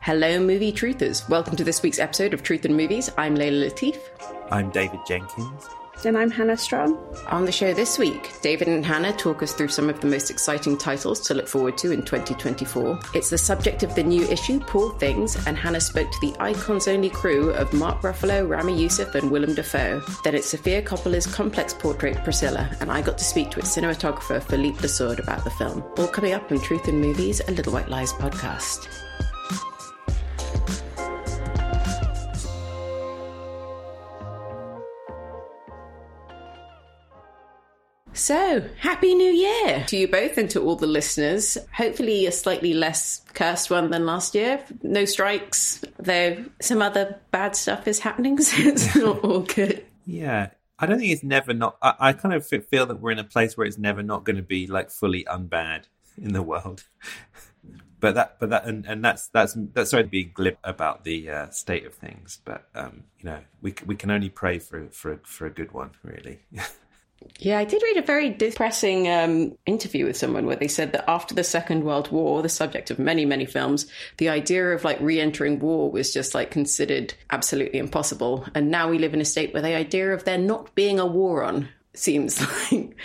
Hello, movie truthers. Welcome to this week's episode of Truth and Movies. I'm Leila Latif. I'm David Jenkins. And I'm Hannah Strong. On the show this week, David and Hannah talk us through some of the most exciting titles to look forward to in 2024. It's the subject of the new issue, Poor Things, and Hannah spoke to the icons only crew of Mark Ruffalo, Ramy Youssef, and Willem Dafoe. Then it's Sofia Coppola's complex portrait, Priscilla, and I got to speak to its cinematographer, Philippe Le Sourd, about the film. All coming up on Truth and Movies, a Little White Lies podcast. So, Happy New Year to you both and to all the listeners. Hopefully, a slightly less cursed one than last year. No strikes, though some other bad stuff is happening, so it's not all good. Yeah. I don't think it's never not. I, I kind of feel that we're in a place where it's never not going to be like fully unbad in the world. but that, but that, and, and that's that's that's sorry to be glib about the uh, state of things. But um, you know, we we can only pray for for for a good one, really. Yeah, I did read a very depressing um, interview with someone where they said that after the Second World War, the subject of many, many films, the idea of like re entering war was just like considered absolutely impossible. And now we live in a state where the idea of there not being a war on seems like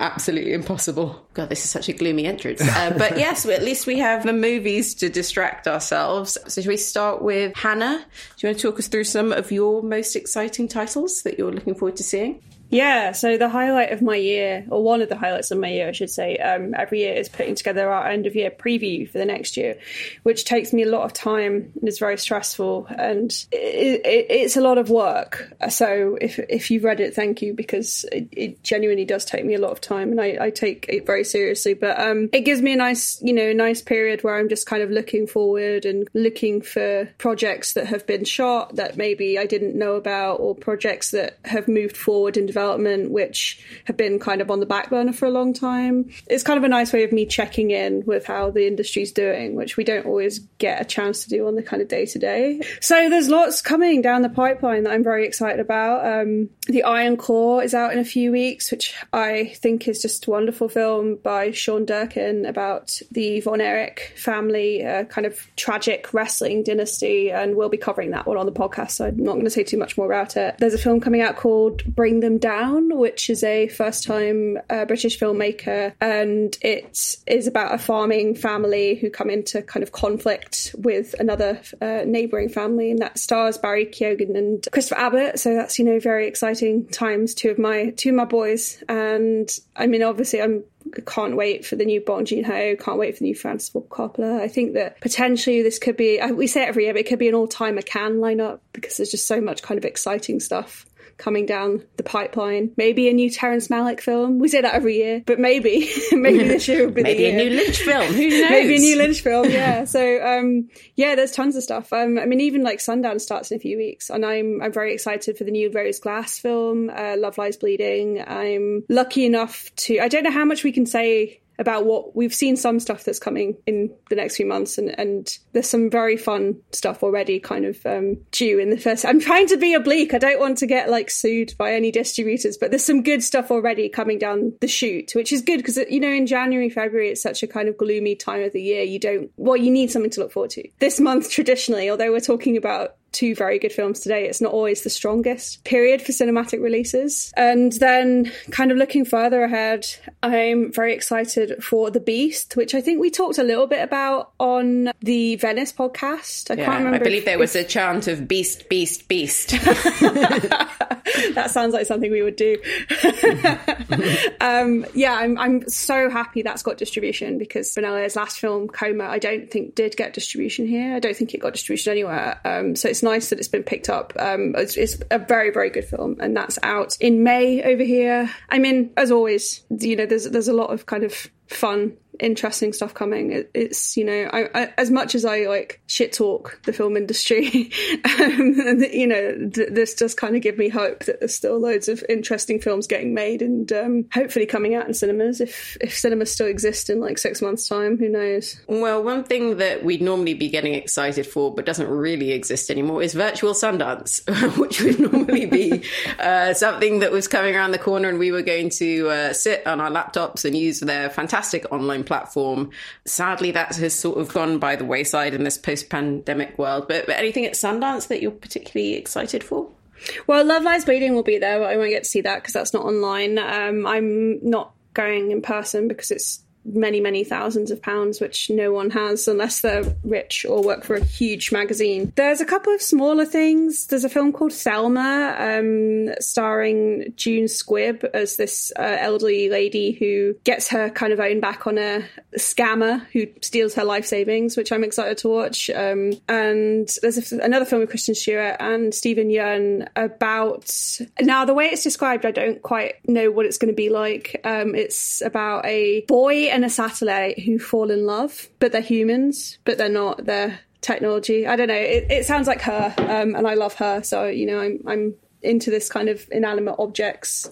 absolutely impossible. God, this is such a gloomy entrance. Uh, but yes, at least we have the movies to distract ourselves. So, should we start with Hannah? Do you want to talk us through some of your most exciting titles that you're looking forward to seeing? Yeah, so the highlight of my year, or one of the highlights of my year, I should say, um, every year is putting together our end of year preview for the next year, which takes me a lot of time and is very stressful and it, it, it's a lot of work. So if if you've read it, thank you because it, it genuinely does take me a lot of time and I, I take it very seriously. But um, it gives me a nice, you know, nice period where I'm just kind of looking forward and looking for projects that have been shot that maybe I didn't know about or projects that have moved forward in development which have been kind of on the back burner for a long time. It's kind of a nice way of me checking in with how the industry's doing, which we don't always get a chance to do on the kind of day to day. So there's lots coming down the pipeline that I'm very excited about. Um, the Iron Claw is out in a few weeks, which I think is just a wonderful film by Sean Durkin about the Von Erich family, uh, kind of tragic wrestling dynasty, and we'll be covering that one on the podcast. So I'm not going to say too much more about it. There's a film coming out called Bring Them Down, which is a first time uh, British filmmaker, and it is about a farming family who come into kind of conflict with another uh, neighbouring family, and that stars Barry Keoghan and Christopher Abbott. So that's you know very exciting times. Two of my two of my boys, and I mean obviously I'm can't wait for the new Bong Joon Ho. Can't wait for the new Francis Ford Coppola. I think that potentially this could be. We say it every year, but it could be an all-time McCann lineup because there's just so much kind of exciting stuff coming down the pipeline. Maybe a new Terrence Malick film. We say that every year, but maybe maybe this year will be the. maybe a new Lynch film. Who knows? maybe a new Lynch film. Yeah. so um, yeah, there's tons of stuff. Um, I mean, even like Sundance starts in a few weeks, and I'm I'm very excited for the new Rose Glass film, uh, Love Lies Bleeding. I'm lucky enough to. I don't know how much we can say about what we've seen some stuff that's coming in the next few months, and, and there's some very fun stuff already kind of um, due in the first. I'm trying to be oblique. I don't want to get like sued by any distributors, but there's some good stuff already coming down the chute, which is good because, you know, in January, February, it's such a kind of gloomy time of the year. You don't, well, you need something to look forward to. This month, traditionally, although we're talking about two very good films today. It's not always the strongest period for cinematic releases. And then, kind of looking further ahead, I'm very excited for The Beast, which I think we talked a little bit about on the Venice podcast. I yeah, can't remember. I believe there was a chant of Beast, Beast, Beast. that sounds like something we would do. um, yeah, I'm, I'm so happy that's got distribution because Bonello's last film, Coma, I don't think did get distribution here. I don't think it got distribution anywhere. Um, so it's nice that it's been picked up. Um, it's, it's, a very, very good film, and that's out in May over here. I mean, as always, you know, there's there's a lot of kind of fun interesting stuff coming. It, it's you know, I, I, as much as I like shit talk the film industry, um, and, you know, th- this does kind of give me hope that there's still loads of interesting films getting made and um, hopefully coming out in cinemas. If if cinemas still exist in like six months' time, who knows? Well, one thing that we'd normally be getting excited for, but doesn't really exist anymore, is virtual Sundance, which would normally be uh, something that was coming around the corner, and we were going to uh, sit on our laptops and use their fantastic online platform. Sadly, that has sort of gone by the wayside in this post pandemic world. But, but anything at Sundance that you're particularly excited for? Well, Love Lies Bleeding will be there, but I won't get to see that because that's not online. Um, I'm not going in person because it's many, many thousands of pounds, which no one has unless they're rich or work for a huge magazine. There's a couple of smaller things. There's a film called Thelma, um, starring June Squibb as this uh, elderly lady who gets her kind of own back on a scammer who steals her life savings, which I'm excited to watch. Um, and there's a, another film with Kristen Stewart and Steven Yeun about. Now, the way it's described, I don't quite know what it's going to be like. Um, it's about a boy and a satellite who fall in love, but they're humans, but they're not. They're technology. I don't know. It, it sounds like her, um, and I love her. So you know, I'm I'm into this kind of inanimate objects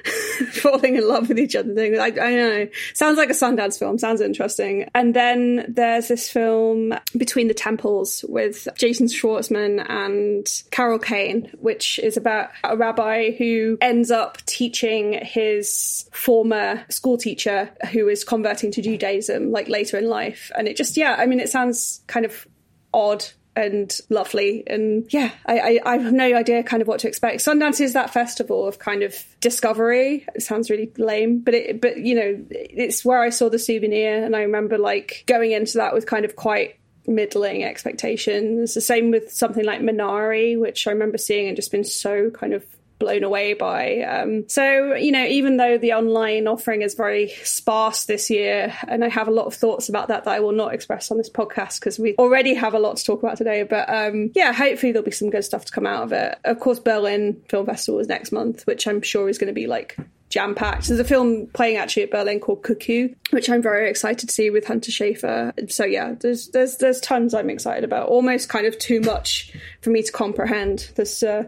falling in love with each other thing. I, I know. Sounds like a Sundance film. Sounds interesting. And then there's this film Between the Temples with Jason Schwartzman and Carol Kane, which is about a rabbi who ends up teaching his former school teacher who is converting to Judaism like later in life. And it just, yeah, I mean, it sounds kind of odd and lovely. And yeah, I, I, I, have no idea kind of what to expect. Sundance is that festival of kind of discovery. It sounds really lame, but it, but you know, it's where I saw the souvenir, and I remember like going into that with kind of quite middling expectations. The same with something like Minari, which I remember seeing and just been so kind of blown away by. Um, so, you know, even though the online offering is very sparse this year, and I have a lot of thoughts about that that I will not express on this podcast because we already have a lot to talk about today. But um, yeah, hopefully there'll be some good stuff to come out of it. Of course, Berlin Film Festival is next month, which I'm sure is going to be like jam packed. There's a film playing actually at Berlin called Cuckoo, which I'm very excited to see with Hunter Schafer. So yeah, there's there's there's tons I'm excited about. Almost kind of too much for me to comprehend. There's uh,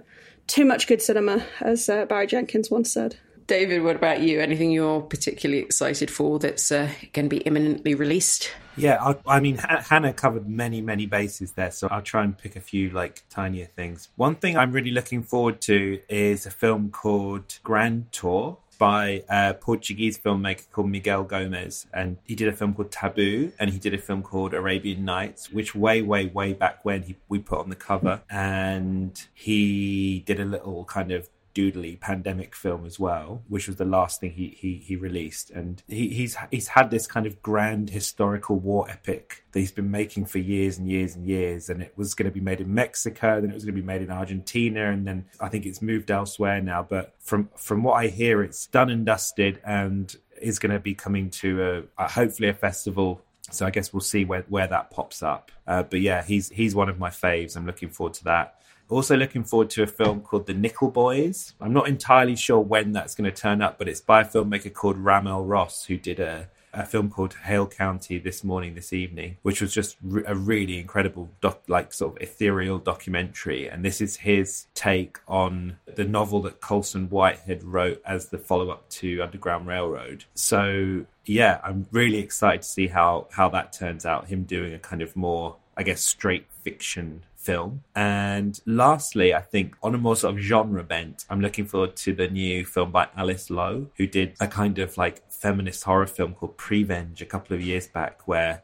too much good cinema, as uh, Barry Jenkins once said. David, what about you? Anything you're particularly excited for that's uh, going to be imminently released? Yeah, I, I mean, H- Hannah covered many, many bases there, so I'll try and pick a few like tinier things. One thing I'm really looking forward to is a film called Grand Tour by a Portuguese filmmaker called Miguel Gomes, and he did a film called Tabu, and he did a film called Arabian Nights, which way, way, way back when he we put on the cover, and he did a little kind of doodly pandemic film as well, which was the last thing he he, he released. And he, he's he's had this kind of grand historical war epic that he's been making for years and years and years. And it was going to be made in Mexico, then it was going to be made in Argentina, and then I think it's moved elsewhere now. But from from what I hear, it's done and dusted, and is going to be coming to a, a hopefully a festival so I guess we'll see where, where that pops up. Uh, but yeah, he's he's one of my faves. I'm looking forward to that. Also, looking forward to a film called The Nickel Boys. I'm not entirely sure when that's going to turn up, but it's by a filmmaker called RaMell Ross, who did a a film called Hale County this morning, this evening, which was just re- a really incredible, doc- like sort of ethereal documentary. And this is his take on the novel that Colson Whitehead wrote as the follow up to Underground Railroad. So yeah, I'm really excited to see how how that turns out. Him doing a kind of more, I guess, straight fiction film. And lastly, I think on a more sort of genre bent, I'm looking forward to the new film by Alice Lowe, who did a kind of like feminist horror film called Prevenge a couple of years back, where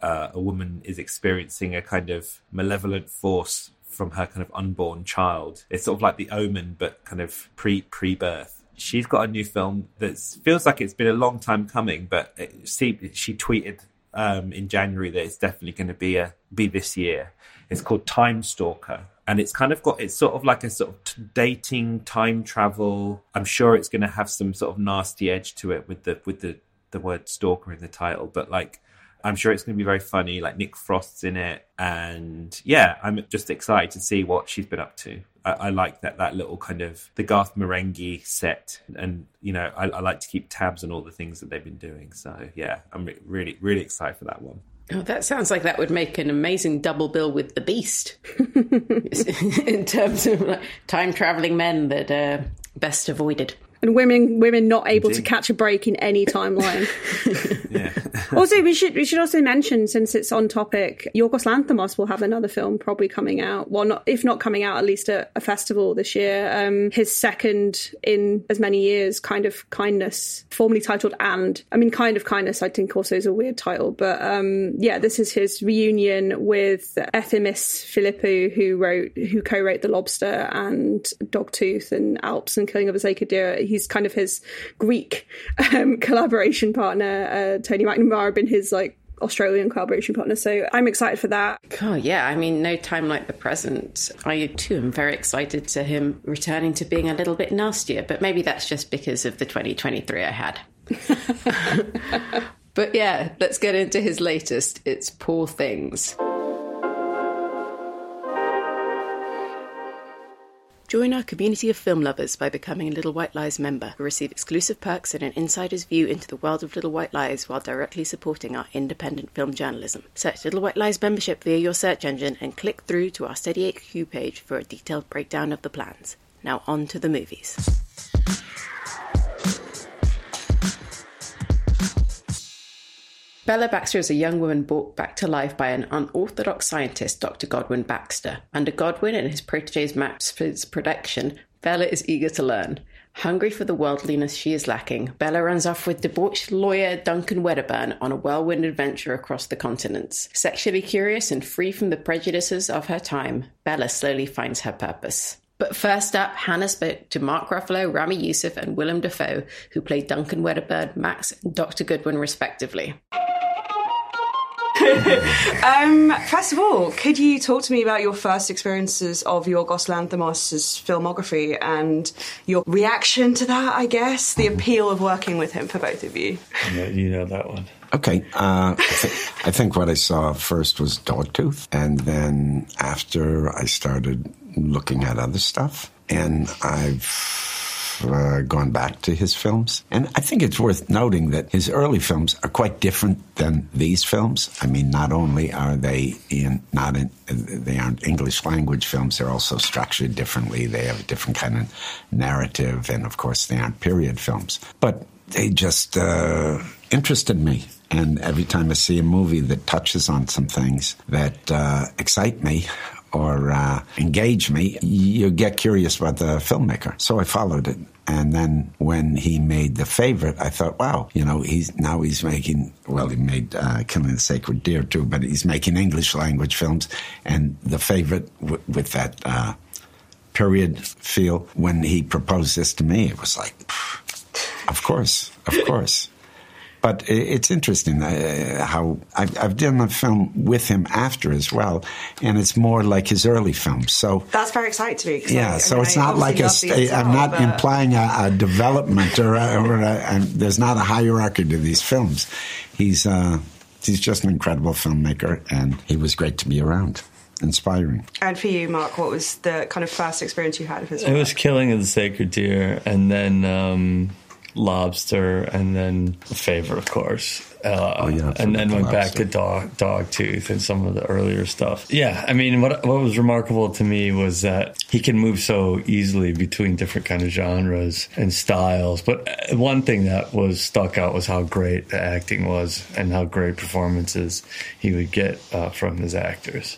uh, a woman is experiencing a kind of malevolent force from her kind of unborn child. It's sort of like the omen, but kind of pre pre birth she's got a new film that feels like it's been a long time coming, but it, she tweeted um, in January that it's definitely going to be a be this year. It's called Time Stalker, and it's kind of got it's sort of like a sort of t- dating time travel. I'm sure it's going to have some sort of nasty edge to it with the with the the word stalker in the title, but like I'm sure it's going to be very funny. Like Nick Frost's in it, and yeah, I'm just excited to see what she's been up to. I, I like that that little kind of the Garth Marenghi set, and you know, I, I, like to keep tabs on all the things that they've been doing. So yeah, I'm re- really really excited for that one. Oh, that sounds like that would make an amazing double bill with the Beast. In terms of like, time traveling men that are best avoided and women women not able Indeed. to catch a break in any timeline. yeah. also, we should we should also mention since it's on topic, Yorgos Lanthimos will have another film probably coming out. Well, not if not coming out, at least at a festival this year. Um, his second in as many years, Kinds of Kindness, formerly titled and. I mean, Kinds of Kindness. I think also is a weird title, but um, yeah, this is his reunion with Efthymis Filippou, who wrote who co-wrote The Lobster and Dogtooth and Alps and Killing of a Sacred Deer. He he's kind of his Greek um, collaboration partner. Uh, Tony McNamara been his like Australian collaboration partner. So I'm excited for that. Oh, yeah. I mean, no time like the present. I too am very excited to him returning to being a little bit nastier, but maybe that's just because of the 2023 I had. but yeah, let's get into his latest. It's Poor Things. Join our community of film lovers by becoming a Little White Lies member, who receive exclusive perks and an insider's view into the world of Little White Lies while directly supporting our independent film journalism. Search Little White Lies membership via your search engine and click through to our Steady HQ page for a detailed breakdown of the plans. Now on to the movies. Bella Baxter is a young woman brought back to life by an unorthodox scientist, Dr. Godwin Baxter. Under Godwin and his protege's Max's protection, Bella is eager to learn. Hungry for the worldliness she is lacking, Bella runs off with debauched lawyer Duncan Wedderburn on a whirlwind adventure across the continents. Sexually curious and free from the prejudices of her time, Bella slowly finds her purpose. But first up, Hannah spoke to Mark Ruffalo, Ramy Youssef, and Willem Dafoe, who played Duncan Wedderburn, Max, and Dr. Godwin, respectively. um, first of all, could you talk to me about your first experiences of Yorgos Lanthimos' filmography and your reaction to that, I guess, the appeal of working with him for both of you? Yeah, you know that one. Okay. Uh, I, th- I, think what I saw first was Dogtooth, and then after I started looking at other stuff, and I've uh, gone back to his films. And I think it's worth noting that his early films are quite different than these films. I mean, not only are they in not in they aren't English language films, they're also structured differently. They have a different kind of narrative, and of course, they aren't period films. But they just uh, interested me. And every time I see a movie that touches on some things that uh, excite me, or uh, engage me, you get curious about the filmmaker. So I followed it. And then when he made the favorite, I thought, wow, you know, he's now he's making, well, he made uh, Killing the Sacred Deer too, but he's making English language films. And the favorite w- with that uh, period feel, when he proposed this to me, it was like, of course, of course. But it's interesting uh, how I've, I've, done a film with him after as well, and it's more like his early films. So that's very exciting to me. Yeah, I, so I mean, it's not like a. St- I'm not but... implying a, a, development or, a, or a, there's not a hierarchy to these films. He's uh, he's just an incredible filmmaker, and he was great to be around inspiring. And for you, Mark, what was the kind of first experience you had of his? It was Killing of the Sacred Deer, and then um, Lobster, and then a favorite, of course. Uh, Oh, yeah, and then went back to dog dog tooth and some of the earlier stuff. Yeah, I mean, what what was remarkable to me was that he can move so easily between different kind of genres and styles. But uh, one thing that was stuck out was how great the acting was and how great performances he would get uh, from his actors.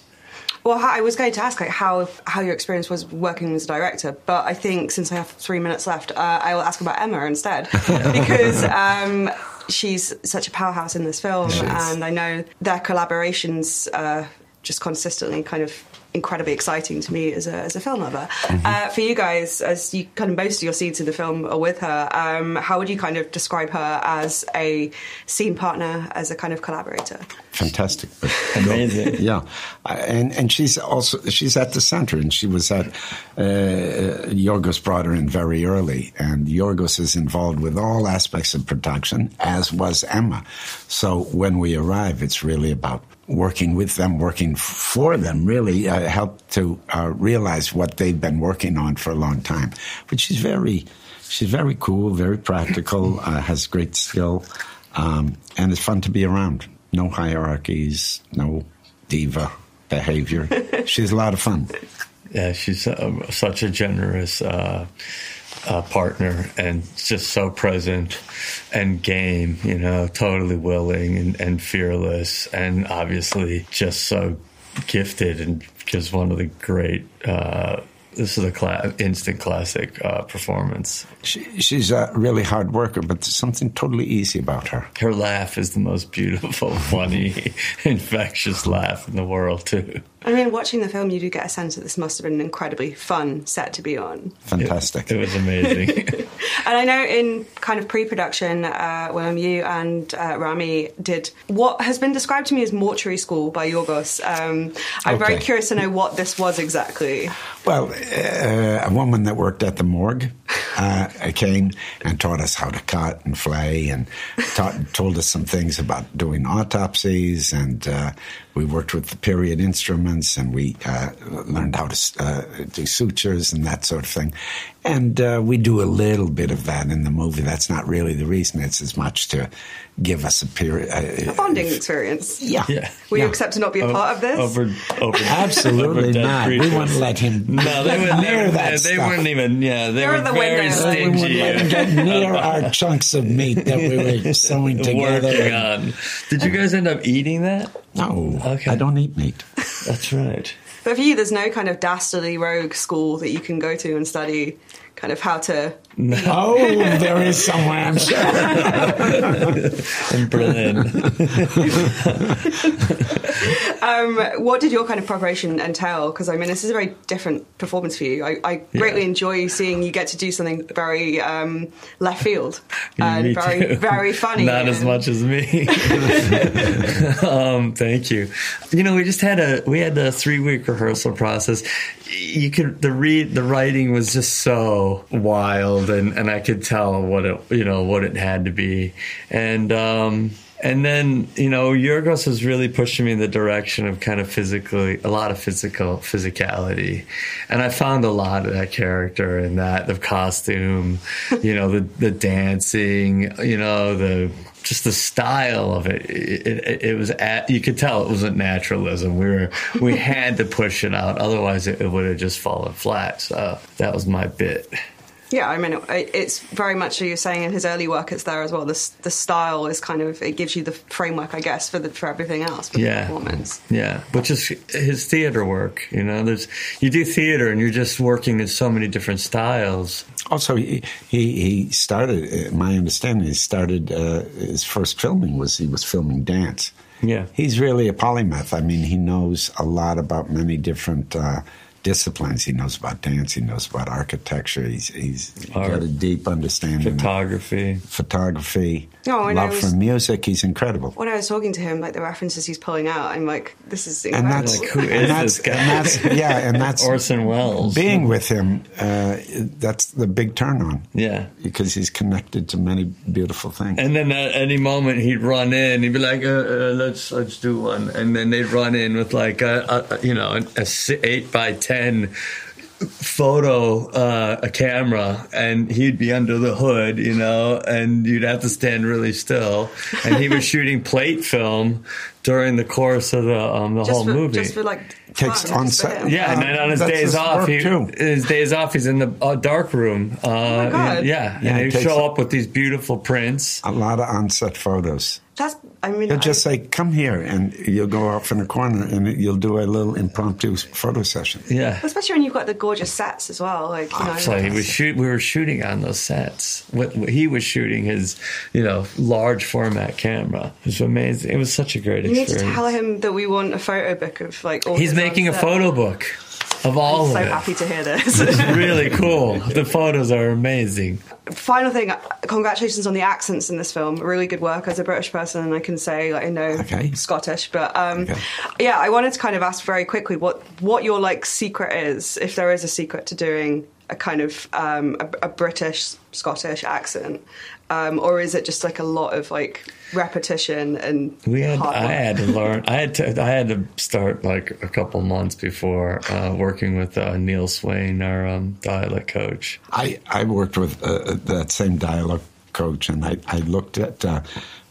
Well, I was going to ask like how how your experience was working as a director, but I think since I have three minutes left, uh, I will ask about Emma instead. Because um, she's such a powerhouse in this film, and I know their collaborations are just consistently kind of incredibly exciting to me as a, as a film lover. Uh, for you guys, as you kind of most of your scenes in the film are with her, um, how would you kind of describe her as a scene partner, as a kind of collaborator? fantastic. Amazing. yeah, and and she's also she's at the center, and she was at uh, Yorgos brought her in very early, and Yorgos is involved with all aspects of production, as was Emma. So when we arrive, it's really about working with them, working for them. Really uh, help to uh, realize what they've been working on for a long time. But she's very. She's very cool, very practical, uh, has great skill, um, and it's fun to be around. No hierarchies, no diva behavior. She's a lot of fun. Yeah, she's uh, such a generous uh, partner and just so present and game, you know, totally willing and, and fearless, and obviously just so gifted and just one of the great. Uh, this is a cla- instant classic uh, performance. She, she's a really hard worker, but there's something totally easy about her. Her laugh is the most beautiful, funny, infectious laugh in the world, too. I mean, watching the film, you do get a sense that this must have been an incredibly fun set to be on. Fantastic. It was amazing. And I know in kind of pre-production, uh, Willem, you and uh, Ramy did what has been described to me as mortuary school by Yorgos. Um, I'm very curious to know what this was exactly. Well, uh, a woman that worked at the morgue uh, came and taught us how to cut and flay and taught, told us some things about doing autopsies. And uh, we worked with the period instruments and we uh, learned how to uh, do sutures and that sort of thing. And uh, we do a little bit of that in the movie. That's not really the reason. It's as much to give us a period. A bonding experience. Yeah. Yeah. Will you accept to not be a part of this? Over, over, Absolutely over dead not. We creatures. wouldn't let him No, they wouldn't. They, near wouldn't- that they stuff. weren't even. Yeah, they They're were the very window. We wouldn't stingy. let him get near our chunks of meat that we were sewing together. Working on. Did you guys end up eating that? No, Okay. I don't eat meat. That's right. But for you, there's no kind of dastardly rogue school that you can go to and study kind of how to. Oh, there is somewhere, I'm sure. In Berlin. Um, what did your kind of preparation entail? Because I mean, this is a very different performance for you. I, I greatly enjoy seeing you get to do something very um, left field and Me very, too. very funny. Not as much as me. um, thank you. You know, we just had a we had a three week rehearsal process. You could the read the writing was just so wild, and and I could tell what it you know what it had to be, and. um and then, you know, Yorgos was really pushing me in the direction of kind of physically, a lot of physical physicality. And I found a lot of that character in that, the costume, you know, the, the dancing, you know, the, just the style of it. It, it, it was, at, you could tell it wasn't naturalism. We were, we had to push it out. Otherwise it, it would have just fallen flat. So that was my bit. Yeah, I mean, it, it's very much, as you're saying, in his early work, it's there as well. The, the style is kind of, it gives you the framework, I guess, for the, for everything else, for Yeah. the performance. Yeah, which is his theater work. You know, there's you do theater and you're just working in so many different styles. Also, he he, he started. uh, My understanding, he started uh, his first filming was he was filming dance. Yeah. he's really a polymath. I mean, he knows a lot about many different. Uh, Disciplines. He knows about dance. He knows about architecture. He's he's Art. got a deep understanding of Photography. photography. Oh, love was- for music. He's incredible. When I was talking to him, like the references he's pulling out, I'm like, this is and incredible. that's Like, who and that's, this guy? and that's yeah, and that's Orson Welles. being with him. Uh, that's the big turn on Yeah. because he's connected to many beautiful things. And then at any moment he'd run in, he'd be like, uh, uh, "Let's let's do one," and then they'd run in with like a, a you know a, si- eight by ten photo uh, a camera and he'd be under the hood, you know, and you'd have to stand really still. And he was shooting plate film during the course of the um, the just whole for, movie. Just for like Takes on set- him. yeah, and then on his days his off, he, too. his days off, he's in the uh, dark room. Uh, Oh my God. Yeah, Yeah, and he'd takes- show up with these beautiful prints. A lot of on-set photos. That's. I mean, He'll I- just say, "Come here," and you'll go off in a corner, and you'll do a little impromptu photo session. Yeah. especially when you've got the gorgeous sets as well. Like you know, So he was shoot. We were shooting on those sets. What- He was shooting his, you know, large format camera. It was amazing. It was such a great You need experience. to tell him that we want a photo book of like. All He's his making a photo book of all I'm so of it. happy to hear this. It's really cool. The photos are amazing. Final thing, congratulations on the accents in this film. Really good work as a British person. I can say like I know Okay. Scottish, but um, Okay. yeah, I wanted to kind of ask very quickly what what your like secret is, if there is a secret to doing a kind of um, a, a British Scottish accent, um, or is it just like a lot of like repetition and We had. I work? had to learn. I had to. I had to start like a couple months before uh, working with uh, Neil Swain, our um, dialect coach. I, I worked with uh, that same dialogue coach, and I, I looked at uh,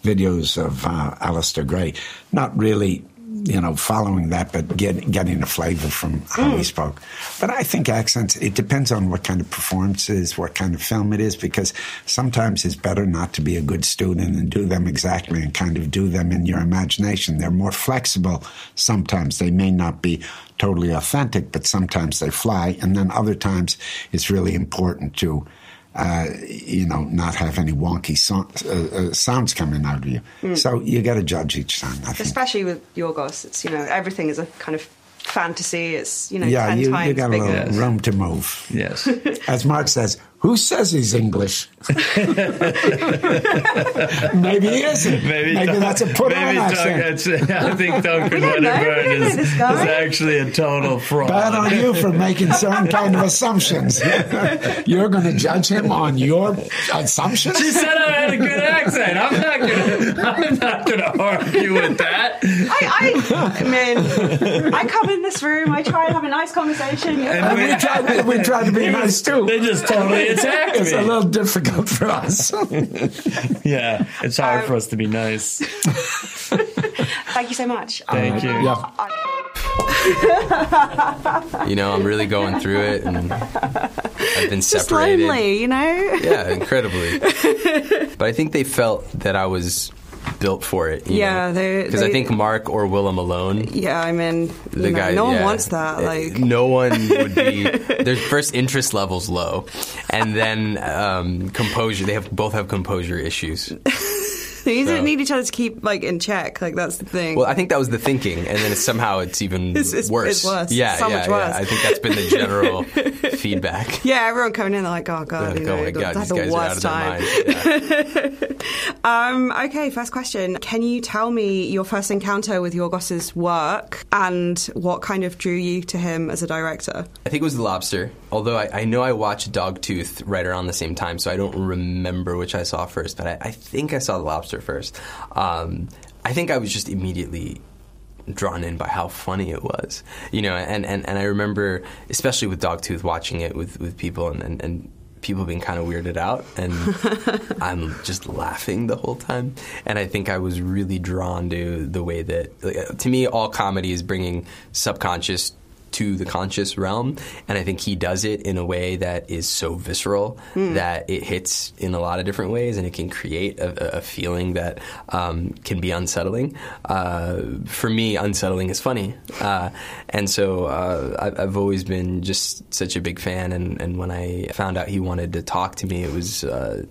videos of uh, Alasdair Gray, not really, you know, following that, but get, getting a flavor from how he mm. spoke. But I think accents, it depends on what kind of performance it is, what kind of film it is, because sometimes it's better not to be a good student and do them exactly and kind of do them in your imagination. They're more flexible sometimes. They may not be totally authentic, but sometimes they fly. And then other times it's really important to, uh, you know, not have any wonky so- uh, uh, sounds coming out of you. So you got to judge each time, I think. especially with Yorgos. It's you know everything is a kind of fantasy. It's you know yeah, ten you, times you got a bigger. little Yes. room to move. Yes. As Mark says, who says he's English? maybe he isn't. Maybe, Maybe that's a put maybe on Doug- accent. that's- I think Duncan don't know. We Wedderburn don't know is, is actually a total fraud. Bad on you for making certain kind of assumptions. You're going to judge him on your assumptions? She said I had a good accent. I'm not gonna. I'm not gonna argue with that. I, I, I mean, I come in this room, I try and have a nice conversation. And we try, we try to be nice too. They just totally attacked It's a little difficult for us. Yeah, it's hard um, for us to be nice. Thank you so much. Thank you. yeah. You know, I'm really going through it, and I've been Just separated. lonely, you know? Yeah, incredibly. but I think they felt that I was built for it. you Yeah, they- because I think Mark or Willem alone. Yeah, I mean, The guy, no one yeah. wants that. Uh, Like, no one would be. Their first interest levels low, and then um, composure. They have both have composure issues. they so- need each other to keep like in check. Like that's the thing. Well, I think that was the thinking, and then it's, somehow it's even It's- it's- worse. it's worse. Yeah, So yeah, much yeah. I think that's been the general feedback. yeah, everyone coming in, they're like, oh god, you know, oh my god, that's these the guys are out worst time. Yeah. Um, okay, first question. Can you tell me your first encounter with Yorgos's work and what kind of drew you to him as a director? I think it was The Lobster. Although I, I know I watched Dogtooth right around the same time, so I don't remember which I saw first. But I, I think I saw The Lobster first. Um, I think I was just immediately drawn in by how funny it was, you know. And, and, and I remember, especially with Dogtooth, watching it with, with people and, and, and people being kind of weirded out, and I'm just laughing the whole time. And I think I was really drawn to the way that, like, to me, all comedy is bringing subconscious to the conscious realm, and I think he does it in a way that is so visceral that it hits in a lot of different ways, and it can create a, a feeling that um, can be unsettling. Uh, for me, unsettling is funny, uh, and so uh, I've, I've always been just such a big fan. And, and when I found out he wanted to talk to me, it was. Uh,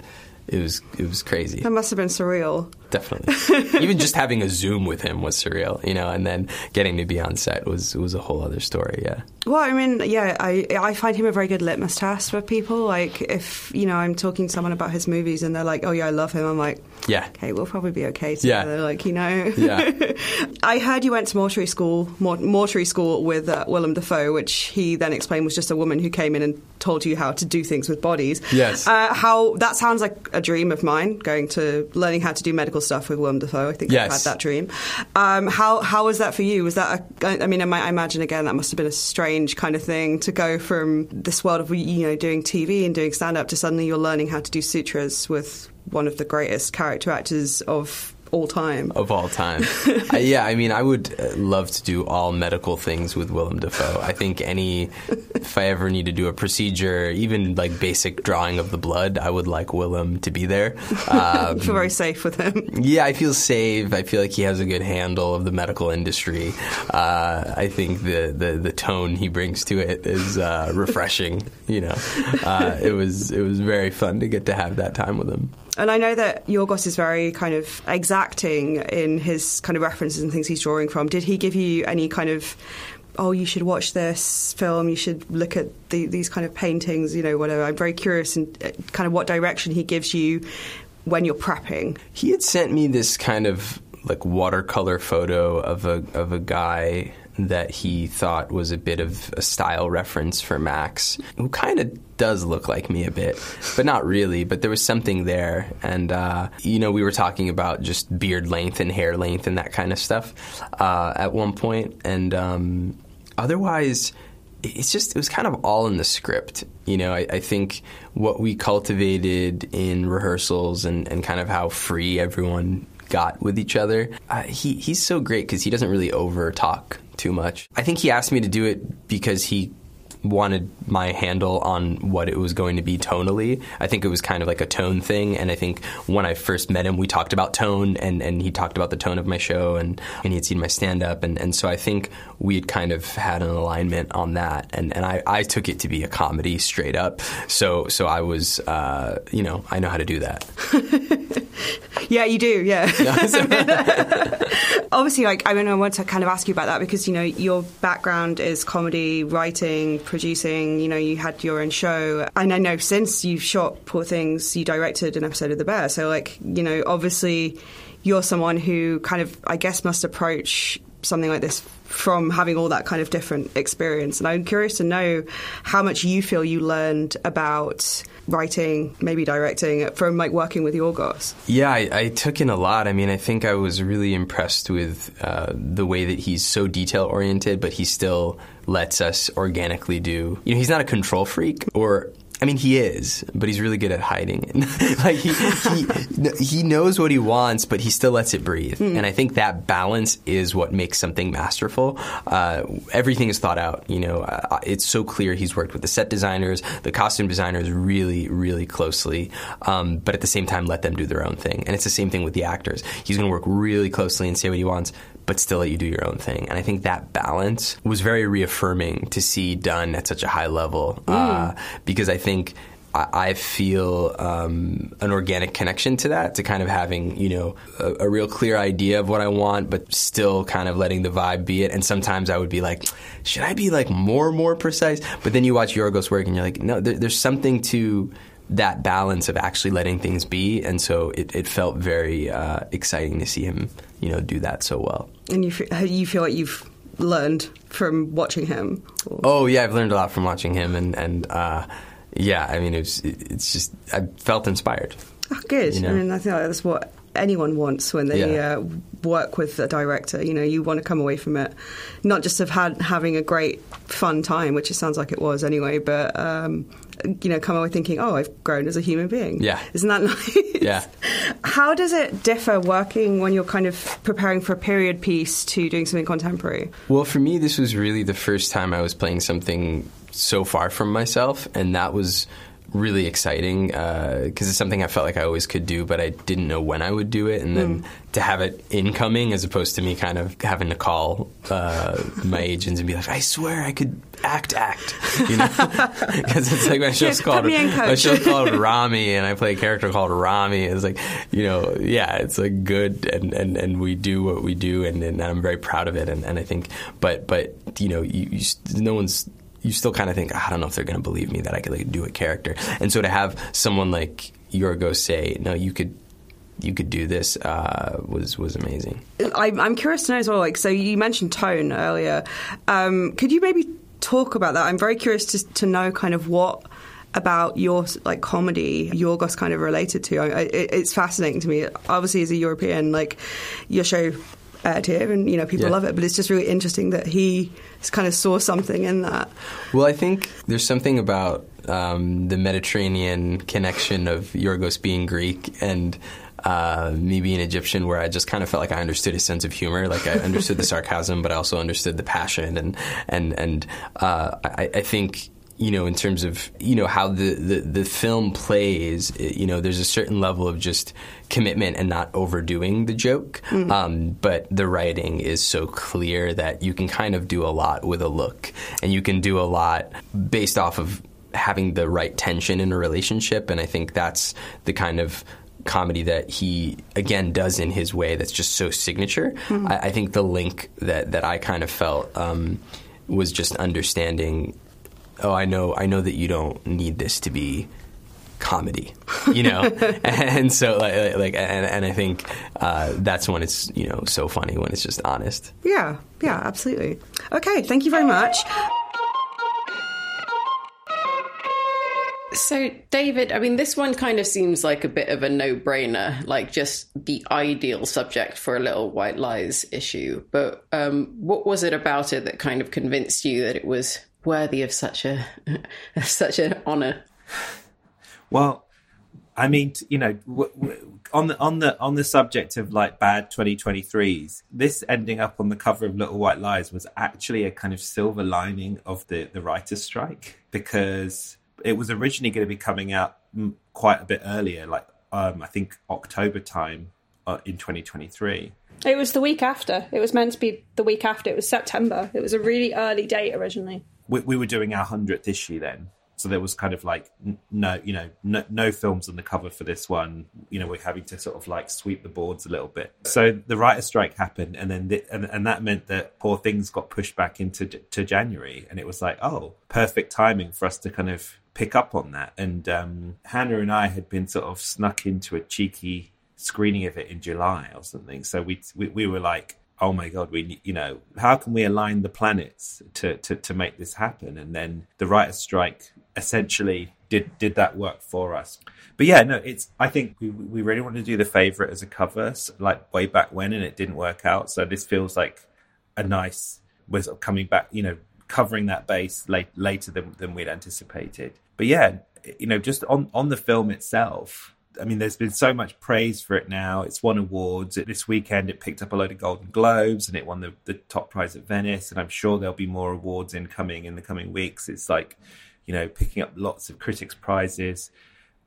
it was it was crazy. That must have been surreal. Definitely. Even just having a Zoom with him was surreal, you know, and then getting to be on set was was a whole other story. Yeah. Well, I mean, yeah, I I find him a very good litmus test for people. Like, if you know, I'm talking to someone about his movies and they're like, "Oh yeah, I love him," I'm like, Yeah. "Okay, we'll probably be okay Yeah. together." Like, you know. Yeah. I heard you went to mortuary school, mor- mortuary school with uh, Willem Dafoe, which he then explained was just a woman who came in and told you how to do things with bodies. Yes. Uh, how that sounds like a dream of mine, going to learning how to do medical stuff with Willem Dafoe. I think Yes. I've had that dream. Um, how how was that for you? Was that a, I I mean, I, might- I imagine again that must have been a strange kind of thing to go from this world of you know doing TV and doing stand up to suddenly you're learning how to do sutures with one of the greatest character actors of all time. of all time. uh, yeah, I mean, I would uh, love to do all medical things with Willem Dafoe. I think any, if I ever need to do a procedure, even like basic drawing of the blood, I would like Willem to be there. Um, feel very safe with him. yeah, I feel safe. I feel like he has a good handle of the medical industry. Uh, I think the, the, the tone he brings to it is uh, refreshing. You know, uh, it was it was very fun to get to have that time with him. And I know that Yorgos is very kind of exacting in his kind of references and things he's drawing from. Did he give you any kind of, oh, you should watch this film, you should look at the, these kind of paintings, you know, whatever? I'm very curious in uh, kind of what direction he gives you when you're prepping. He had sent me this kind of like watercolor photo of a of a guy that he thought was a bit of a style reference for Max, who kind of does look like me a bit, but not really. But there was something there, and uh, you know, we were talking about just beard length and hair length and that kind of stuff uh, at one point. and um, otherwise it's just it was kind of all in the script you know i, I think what we cultivated in rehearsals and, and kind of how free everyone got with each other uh, he, he's so great because he doesn't really over talk too much i think he asked me to do it because he wanted my handle on what it was going to be tonally. I think it was kind of like a tone thing, and I think when I first met him, we talked about tone, and, and he talked about the tone of my show, and, and he had seen my stand up, and, and so I think we had kind of had an alignment on that, and, and I, I took it to be a comedy straight up. So so I was, uh, you know, I know how to do that. Yeah, you do. Yeah. Obviously, like I mean, I want to kind of ask you about that because you know your background is comedy, writing, producing. You know, you had your own show, and I know since you've shot Poor Things, you directed an episode of The Bear. So, like, you know, obviously, you're someone who kind of, I guess, must approach something like this from having all that kind of different experience. And I'm curious to know how much you feel you learned about writing, maybe directing from like working with Yorgos. Yeah, I, I took in a lot. I mean, I think I was really impressed with uh, the way that he's so detail oriented, but he still lets us organically do. You know, he's not a control freak or. I mean, he is, but he's really good at hiding it. like he, he he knows what he wants, but he still lets it breathe. And I think that balance is what makes something masterful. Uh, everything is thought out. You know, uh, it's so clear he's worked with the set designers, the costume designers, really, really closely. Um, but at the same time, let them do their own thing. And it's the same thing with the actors. He's going to work really closely and say what he wants but still let you do your own thing. And I think that balance was very reaffirming to see done at such a high level uh, because I think. I I feel um, an organic connection to that, to kind of having you know a, a real clear idea of what I want, but still kind of letting the vibe be it. And sometimes I would be like, should I be like more more precise? But then you watch Yorgos work, and you're like, no, there, there's something to that balance of actually letting things be. And so it, it felt very uh, exciting to see him, you know, do that so well. And you f- you feel like you've learned from watching him. Or- Oh yeah, I've learned a lot from watching him, and and uh, yeah, I mean it's it's just I felt inspired. Oh, good. You know? I mean, I think that's what anyone wants when they Yeah. uh, work with a director. You know, you want to come away from it not just of had having a great fun time, which it sounds like it was anyway, but um, you know, come away thinking, oh, I've grown as a human being. Yeah. isn't that nice? Yeah. How does it differ working when you're kind of preparing for a period piece to doing something contemporary? Well, for me, this was really the first time I was playing something so far from myself, and that was really exciting because it's something I felt like I always could do, but I didn't know when I would do it, and then to have it incoming as opposed to me kind of having to call uh, my agents and be like, "I swear I could act, act," you know, because it's like my show's called my show's called Ramy, and I play a character called Ramy. It's like you know, yeah, it's like good, and, and, and we do what we do, and, and I'm very proud of it, and, and I think, but but you know, you, you no one's you still kind of think I don't know if they're going to believe me that I could like do a character, and so to have someone like Yorgo say, no, you could. You could do this uh, was was amazing. I, I'm curious to know as well. Like, so you mentioned tone earlier. Um, could you maybe talk about that? I'm very curious to, to know kind of what about your like comedy Yorgos kind of related to. I, I, it's fascinating to me. Obviously, as a European, like your show aired here, and you know people Yeah. love it. But it's just really interesting that he kind of saw something in that. Well, I think there's something about um, the Mediterranean connection of Yorgos being Greek and uh, me being Egyptian, where I just kind of felt like I understood his sense of humor. Like I understood the sarcasm, but I also understood the passion, and and and uh, I, I think you know, in terms of you know how the, the, the film plays, you know, there's a certain level of just commitment and not overdoing the joke. Um, but the writing is so clear that you can kind of do a lot with a look, and you can do a lot based off of having the right tension in a relationship. And I think that's the kind of comedy that he again does in his way that's just so signature. I, I think the link that that I kind of felt um, was just understanding. Oh, I know, I know that you don't need this to be comedy, you know, and so like, like and, and I think uh, that's when it's you know so funny when it's just honest. Yeah, yeah, absolutely. Okay, thank you very much. So, David, I mean, this one kind of seems like a bit of a no brainer, like just the ideal subject for a little white lies issue. But um, what was it about it that kind of convinced you that it was worthy of such a such an honor? Well, I mean, you know, w- w- on the on the on the subject of like bad 2023s, this ending up on the cover of Little White Lies was actually a kind of silver lining of the the writers' strike because it was originally going to be coming out mm, quite a bit earlier, like um, I think October time uh, in 2023. It was the week after. It was meant to be the week after. It was September. It was a really early date originally. We, we were doing our hundredth issue then, so there was kind of like no, you know, no, no films on the cover for this one. You know, we're having to sort of like sweep the boards a little bit. So the writer's strike happened, and then the, and, and that meant that Poor Things got pushed back into to January, and it was like, oh, perfect timing for us to kind of pick up on that. And um, Hannah and I had been sort of snuck into a cheeky screening of it in July or something. So we we, we were like, oh my god, we you know how can we align the planets to, to to make this happen? And then the writers' strike essentially did did that work for us. But yeah, no, it's I think we we really wanted to do the favorite as a cover like way back when, and it didn't work out. So this feels like a nice was of coming back, you know, covering that base late, later than, than we'd anticipated. But yeah, you know, just on, on the film itself, I mean, there's been so much praise for it now. It's won awards. This weekend, it picked up a load of Golden Globes and it won the, the top prize at Venice. And I'm sure there'll be more awards incoming in the coming weeks. It's like, you know, picking up lots of critics' prizes.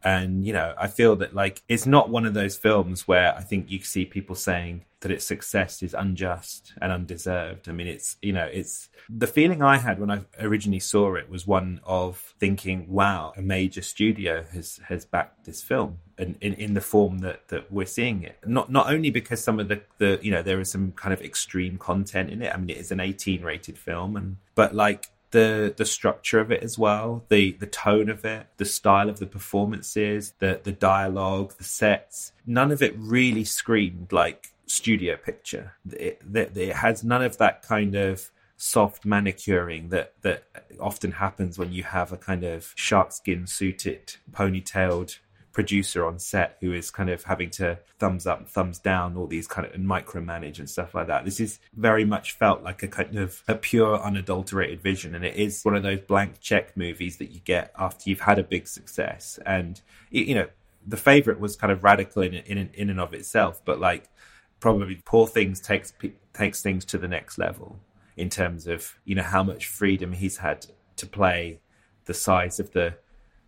And, you know, I feel that like it's not one of those films where I think you see people saying that its success is unjust and undeserved. I mean, it's, you know, it's the feeling I had when I originally saw it was one of thinking, wow, a major studio has, has backed this film and in, in the form that, that we're seeing it. Not, not only because some of the, the, you know, there is some kind of extreme content in it. I mean, it is an 18 rated film and, but like, the the structure of it as well, the the tone of it, the style of the performances, the the dialogue, the sets. None of it really screamed like studio picture. It, it, it has none of that kind of soft manicuring that that often happens when you have a kind of sharkskin suited, ponytailed producer on set who is kind of having to thumbs up, thumbs down, all these kind of and micromanage and stuff like that. This is very much felt like a kind of a pure, unadulterated vision, and it is one of those blank check movies that you get after you've had a big success. And you know, the favorite was kind of radical in in in and of itself, but like probably Poor Things takes takes things to the next level in terms of you know how much freedom he's had to play, the size of the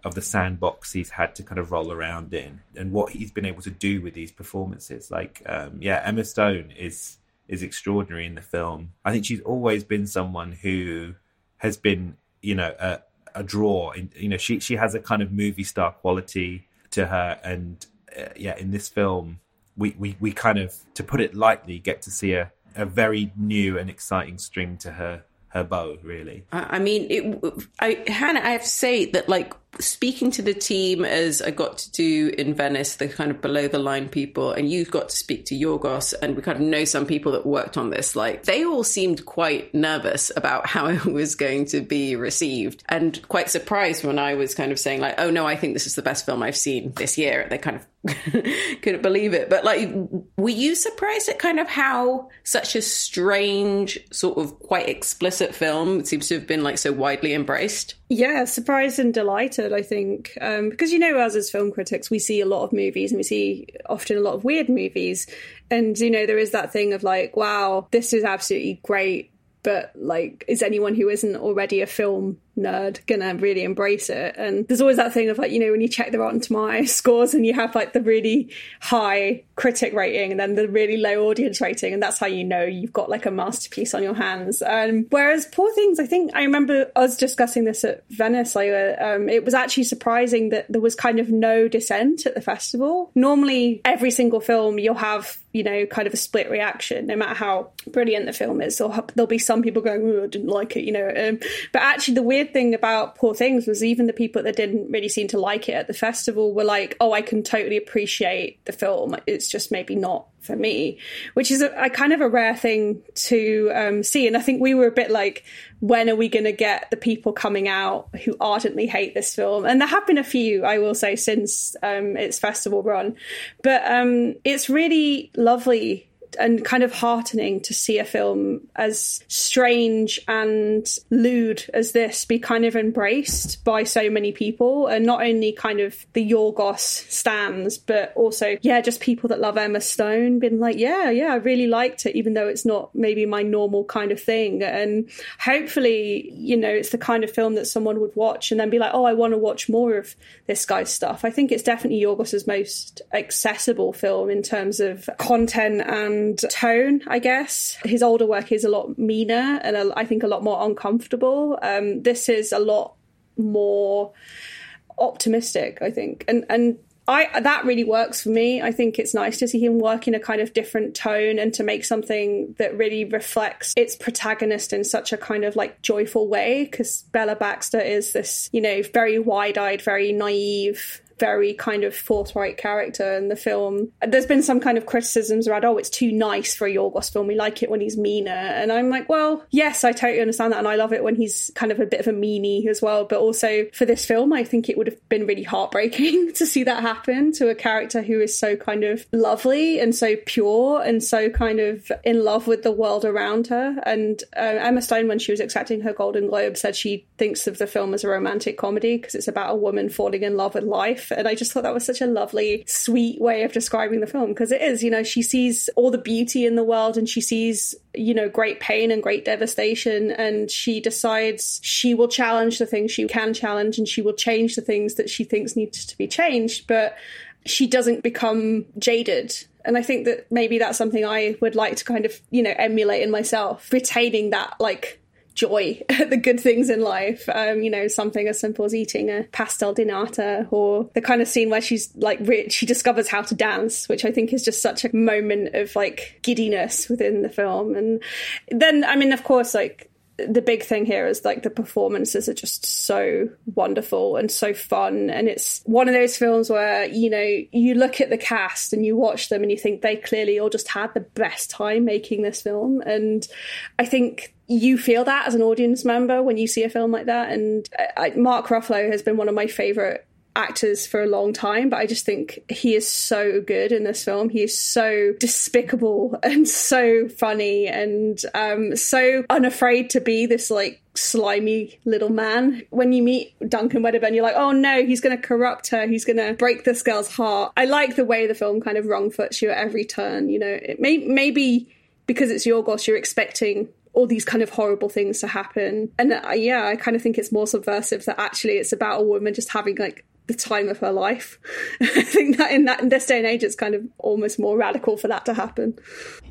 of the sandbox he's had to kind of roll around in and what he's been able to do with these performances. Like um yeah emma stone is is extraordinary in the film. I think she's always been someone who has been you know a, a draw in, you know she she has a kind of movie star quality to her. And uh, yeah in this film we, we we kind of to put it lightly get to see a a very new and exciting string to her her bow really. I I mean, it, I, Hannah, I have to say that, like, speaking to the team as I got to do in Venice, the kind of below the line people, and you've got to speak to Yorgos, and we kind of know some people that worked on this. Like they all seemed quite nervous about how it was going to be received, and quite surprised when I was kind of saying like, "Oh no, I think this is the best film I've seen this year." They kind of couldn't believe it. But like, were you surprised at kind of how such a strange, sort of quite explicit film seems to have been like so widely embraced? Yeah, surprised and delighted, I think. Um, because, you know, as as film critics, we see a lot of movies and we see often a lot of weird movies. And, you know, there is that thing of like, wow, this is absolutely great. But, like, is anyone who isn't already a film nerd gonna really embrace it. And there's always that thing of like you know when you check the rotten tomatoes scores and you have like the really high critic rating and then the really low audience rating and that's how you know you've got like a masterpiece on your hands. Um, whereas poor things i think i remember us discussing this at venice like um, it was actually surprising that there was kind of no dissent at the festival. Normally every single film you'll have you know kind of a split reaction no matter how brilliant the film is there'll, there'll be some people going oh, i didn't like it you know um, but actually the weird thing about Poor Things was even the people that didn't really seem to like it at the festival were like, oh, I can totally appreciate the film. It's just maybe not for me, which is a, a kind of a rare thing to um, see. And I think we were a bit like, when are we going to get the people coming out who ardently hate this film? And there have been a few, I will say, since um, its festival run. But um, it's really lovely and kind of heartening to see a film as strange and lewd as this be kind of embraced by so many people. And not only kind of the Yorgos stands but also yeah just people that love Emma Stone been like yeah yeah I really liked it even though it's not maybe my normal kind of thing. And hopefully you know it's the kind of film that someone would watch and then be like oh I want to watch more of this guy's stuff. I think it's definitely Yorgos's most accessible film in terms of content and and tone, I guess. His older work is a lot meaner and a, I think a lot more uncomfortable. Um, this is a lot more optimistic, I think. And and I that really works for me. I think it's nice to see him work in a kind of different tone and to make something that really reflects its protagonist in such a kind of like joyful way because Bella Baxter is this, you know, very wide-eyed, very naive very kind of forthright character in the film. There's been some kind of criticisms around, oh, it's too nice for a Yorgos film. We like it when he's meaner. And I'm like, well, yes, I totally understand that. And I love it when he's kind of a bit of a meanie as well. But also for this film, I think it would have been really heartbreaking to see that happen to a character who is so kind of lovely and so pure and so kind of in love with the world around her. And uh, Emma Stone, when she was accepting her Golden Globe, said she thinks of the film as a romantic comedy because it's about a woman falling in love with life and I just thought that was such a lovely, sweet way of describing the film because it is, you know, she sees all the beauty in the world and she sees, you know, great pain and great devastation. And she decides she will challenge the things she can challenge and she will change the things that she thinks need to be changed. But she doesn't become jaded and I think that maybe that's something I would like to kind of, you know, emulate in myself, retaining that like joy at the good things in life. Um, you know, something as simple as eating a pastel de nata or the kind of scene where she's like, rich, she discovers how to dance, which I think is just such a moment of like giddiness within the film. And then, I mean, of course, like, the big thing here is like the performances are just so wonderful and so fun and it's one of those films where you know you look at the cast and you watch them and you think they clearly all just had the best time making this film and i think you feel that as an audience member when you see a film like that. And I, Mark Ruffalo has been one of my favorite actors for a long time, but I just think he is so good in this film. He is so despicable and so funny and um, so unafraid to be this like slimy little man. When you meet Duncan Wedderburn, you're like, oh no, he's going to corrupt her. He's going to break this girl's heart. I like the way the film kind of wrong foots you at every turn. You know, it may maybe because it's your Yorgos, you're expecting all these kind of horrible things to happen. And uh, yeah, I kind of think it's more subversive that actually it's about a woman just having like the time of her life. I think that in that in this day and age, it's kind of almost more radical for that to happen.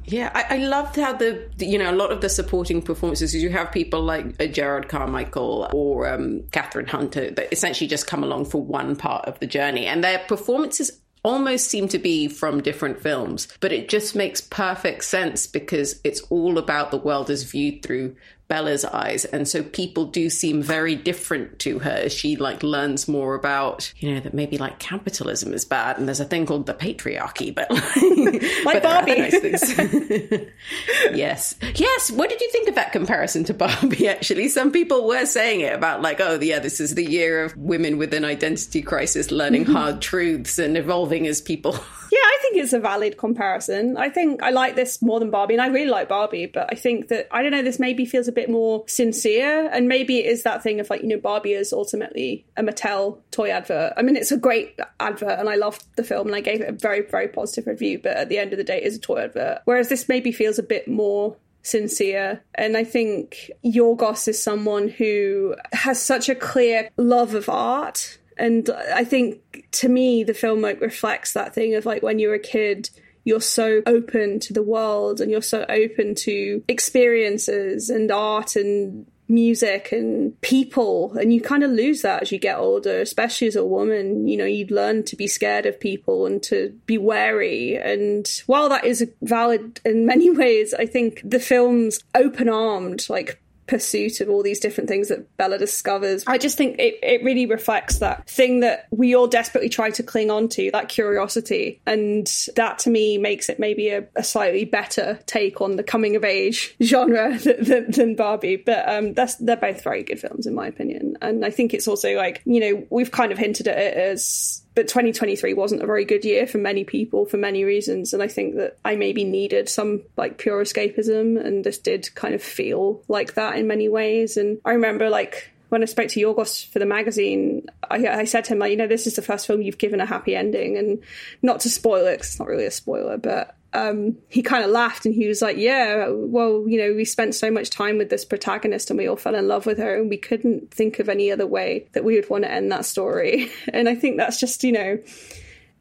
Yeah, I, I loved how the you know a lot of the supporting performances. You have people like uh, Jerrod Carmichael or um, Kathryn Hunter that essentially just come along for one part of the journey, and their performances almost seem to be from different films, but it just makes perfect sense because it's all about the world as viewed through Bella's eyes. And so people do seem very different to her as she like learns more about, you know, that maybe like capitalism is bad and there's a thing called the patriarchy, but like but Barbie. nice yes. Yes. What did you think of that comparison to Barbie actually? Some people were saying it about like, oh yeah, this is the year of women with an identity crisis learning mm-hmm. hard truths and evolving as people. Yeah, I think it's a valid comparison. I think I like this more than Barbie, and I really like Barbie, but I think that I don't know. This maybe feels a bit more sincere, and maybe it is that thing of like you know, Barbie is ultimately a Mattel toy advert. I mean, it's a great advert, and I loved the film, and I gave it a very very positive review. But at the end of the day, it is a toy advert. Whereas this maybe feels a bit more sincere. And I think Yorgos is someone who has such a clear love of art. And I think to me, the film like reflects that thing of like when you're a kid, you're so open to the world and you're so open to experiences and art and music and people. And you kind of lose that as you get older especially as a woman. You know you learn to be scared of people and to be wary. And while that is valid in many ways i think the film's open-armed like pursuit of all these different things that Bella discovers. I just think it, it really reflects that thing that we all desperately try to cling on to, that curiosity. And that to me makes it maybe a, a slightly better take on the coming of age genre than, than, than Barbie. But um, that's they're both very good films in my opinion. And I think it's also like, you know, we've kind of hinted at it as but 2023 wasn't a very good year for many people for many reasons and i think that i maybe needed some like pure escapism and this did kind of feel like that in many ways and i remember like when I spoke to Yorgos for the magazine, I, I, said to him, like, you know, this is the first film you've given a happy ending. And not to spoil it, it's not really a spoiler, but um, he kind of laughed and he was like, yeah, well, you know, we spent so much time with this protagonist and we all fell in love with her and we couldn't think of any other way that we would want to end that story. And I think that's just, you know,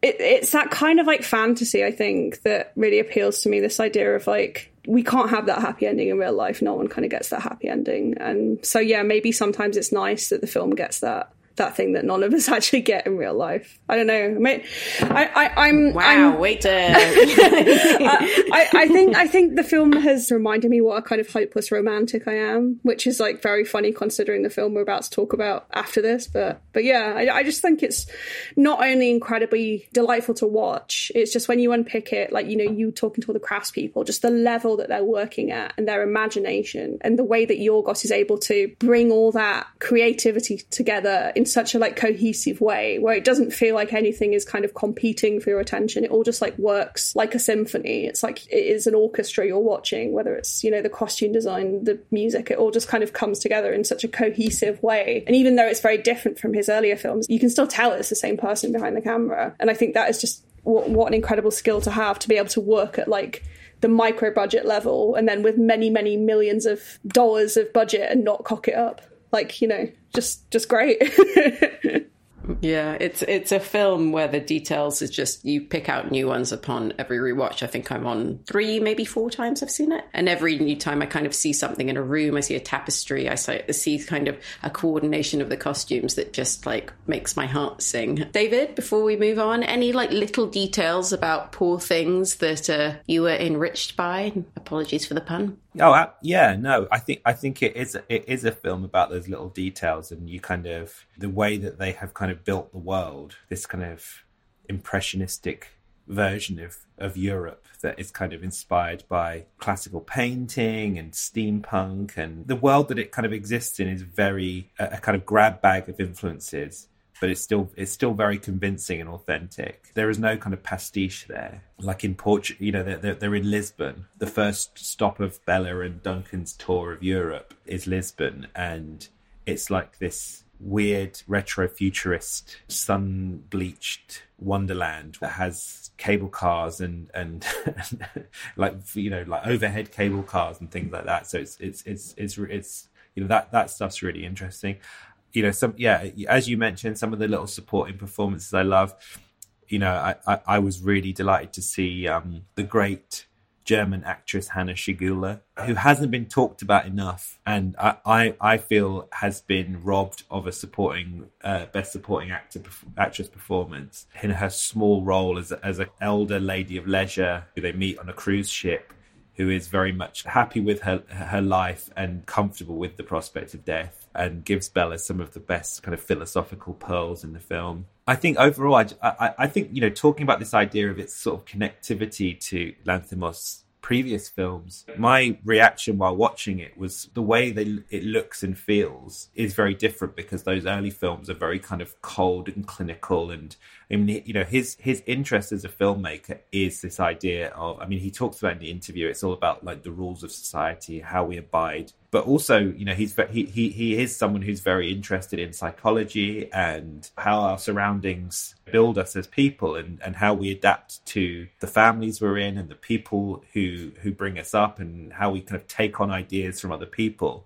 it, it's that kind of like fantasy, I think, that really appeals to me. This idea of like, we can't have that happy ending in real life. No one kind of gets that happy ending. And so, yeah, maybe sometimes it's nice that the film gets that that thing that none of us actually get in real life. I don't know. I, I, am Wow, I'm, wait to. I, I think I think the film has reminded me what a kind of hopeless romantic I am, which is like very funny considering the film we're about to talk about after this. But but yeah, I, I just think it's not only incredibly delightful to watch. It's just when you unpick it, like you know, you talking to all the craftspeople, just the level that they're working at and their imagination and the way that Yorgos is able to bring all that creativity together in such a like cohesive way, where it doesn't feel like anything is kind of competing for your attention. It all just like works like a symphony. It's like it is an orchestra you're watching, whether it's, you know, the costume design, the music, it all just kind of comes together in such a cohesive way. And even though it's very different from his earlier films, you can still tell it's the same person behind the camera. And I think that is just what, what an incredible skill to have to be able to work at like the micro budget level and then with many, many millions of dollars of budget and not cock it up. Like, you know, just just great. Yeah, it's it's a film where the details is just you pick out new ones upon every rewatch. I think I'm on three, maybe four times I've seen it, and every new time I kind of see something in a room. I see a tapestry. I see, kind of a coordination of the costumes that just like makes my heart sing. David, before we move on, any like little details about poor things that uh, you were enriched by? Apologies for the pun. Oh uh, yeah, no, I think I think it is it is a film about those little details, and you kind of the way that they have kind of built the world, this kind of impressionistic version of of Europe that is kind of inspired by classical painting and steampunk, and the world that it kind of exists in is very a, a kind of grab bag of influences but it's still it's still very convincing and authentic. There is no kind of pastiche there. Like in Portugal, you know, they're, they're, in Lisbon. The first stop of Bella and Duncan's tour of Europe is Lisbon, and it's like this weird retro futurist, sun bleached wonderland that has cable cars and and, like you know like overhead cable cars and things like that. So it's it's it's it's it's you know that that stuff's really interesting you know some yeah as you mentioned some of the little supporting performances i love you know i i, I was really delighted to see um, the great german actress hanna schygulla who hasn't been talked about enough and i i, I feel has been robbed of a supporting uh, best supporting actor actress performance. In her small role as as an elder lady of leisure who they meet on a cruise ship who is very much happy with her her life and comfortable with the prospect of death, and gives Bella some of the best kind of philosophical pearls in the film. I think overall, I, I, I think you know talking about this idea of its sort of connectivity to Lanthimos previous films, my reaction while watching it was the way they, it looks and feels is very different because those early films are very kind of cold and clinical. And I mean, you know, his his interest as a filmmaker is this idea of. I mean, he talks about in the interview. It's all about like the rules of society, how we abide but also you know he's he, he he is someone who's very interested in psychology and how our surroundings build us as people and and how we adapt to the families we're in and the people who who bring us up and how we kind of take on ideas from other people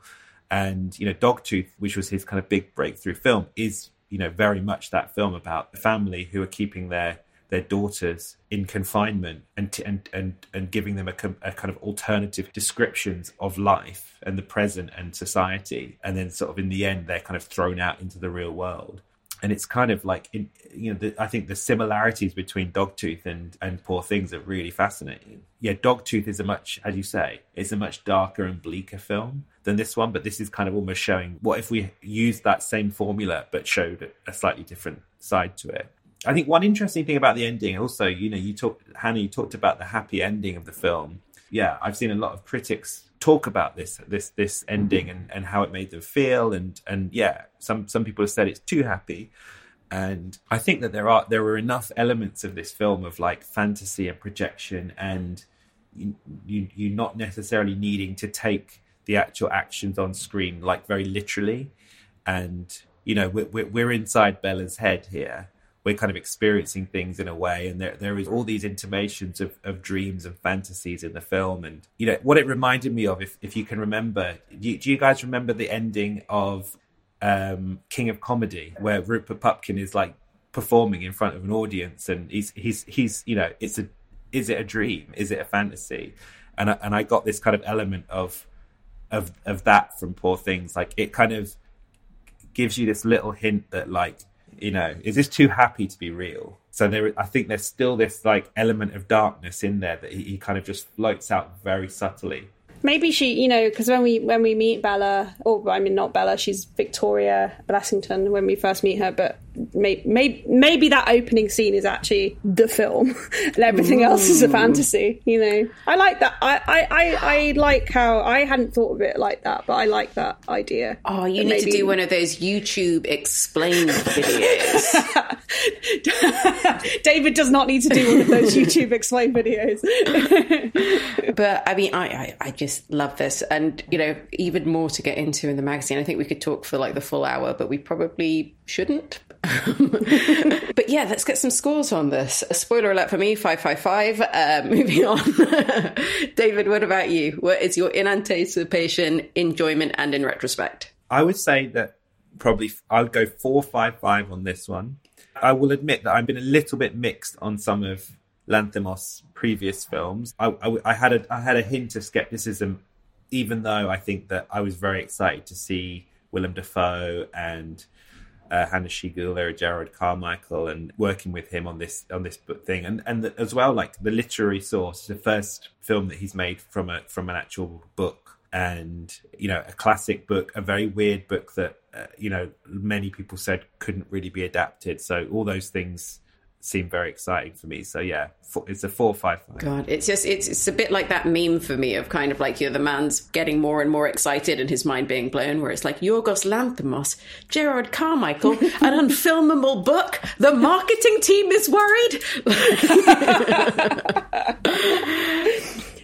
and you know dogtooth which was his kind of big breakthrough film is you know very much that film about the family who are keeping their their daughters in confinement and and and and giving them a, a, kind of alternative descriptions of life and the present and society. And then sort of in the end they're kind of thrown out into the real world. And it's kind of like in, you know the, i think the similarities between dogtooth and and poor things are really fascinating. Yeah dogtooth is a much as you say it's a much darker and bleaker film than this one but this is kind of almost showing what if we used that same formula but showed a slightly different side to it I think one interesting thing about the ending, also, you know, you talked, Hannah, you talked about the happy ending of the film. Yeah, I've seen a lot of critics talk about this this this ending and, and how it made them feel, and and yeah, some some people have said it's too happy, and I think that there are there are enough elements of this film of like fantasy and projection, and you you you're not necessarily needing to take the actual actions on screen like very literally, and you know we're we're inside Bella's head here. We're kind of experiencing things in a way and there there is all these intimations of, of dreams and fantasies in the film. And you know what it reminded me of if, if you can remember do you, do you guys remember the ending of um, King of Comedy where Rupert Pupkin is like performing in front of an audience and he's he's he's you know it's a is it a dream? Is it a fantasy? And I, and I got this kind of element of of of that from Poor Things like it kind of gives you this little hint that like you know, is this too happy to be real? So there, I think there's still this like element of darkness in there that he, he kind of just floats out very subtly maybe she, you know, because when we when we meet Bella, or I mean not Bella, she's Victoria Blessington when we first meet her, but maybe maybe, maybe that opening scene is actually the film, and everything Ooh. else is a fantasy. You know, I like that. I, I, I, I, like how I hadn't thought of it like that, but I like that idea. Oh, you need maybe... to do one of those YouTube explained videos. David does not need to do one of those YouTube explained videos. but I mean, I, I, I just just love this. And, you know, even more to get into in the magazine. I think we could talk for like the full hour, but we probably shouldn't. but yeah, let's get some scores on this. A spoiler alert for me, 555. Uh, moving on. David, what about you? What is your in anticipation, enjoyment, and in retrospect? I would say that probably I would go 455 on this one. I will admit that I've been a little bit mixed on some of Lanthimos' previous films. I, I, I, had a I had a hint of skepticism, even though I think that I was very excited to see Willem Dafoe and uh, Hanna Schygulla, Jerrod Carmichael, and working with him on this on this book thing, and and the, as well like the literary source, the first film that he's made from a from an actual book, and you know a classic book, a very weird book that uh, you know many people said couldn't really be adapted. So all those things seem very exciting for me. So yeah, it's a four five five. God, it's just it's it's a bit like that meme for me of kind of like you know the man's getting more and more excited and his mind being blown. Where it's like Yorgos Lanthimos, Jerrod Carmichael, an unfilmable book. The marketing team is worried.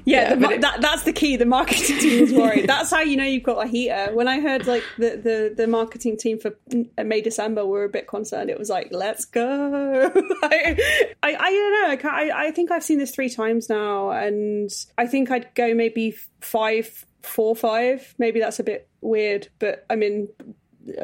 Yeah, the, it, that, that's the key. The marketing team is worried. that's how you know you've got a heater. When I heard like the, the, the marketing team for May December were a bit concerned. It was like, let's go. I, I, I don't know. I, I think I've seen this three times now, and I think I'd go maybe five, four, five. Maybe that's a bit weird, but I mean,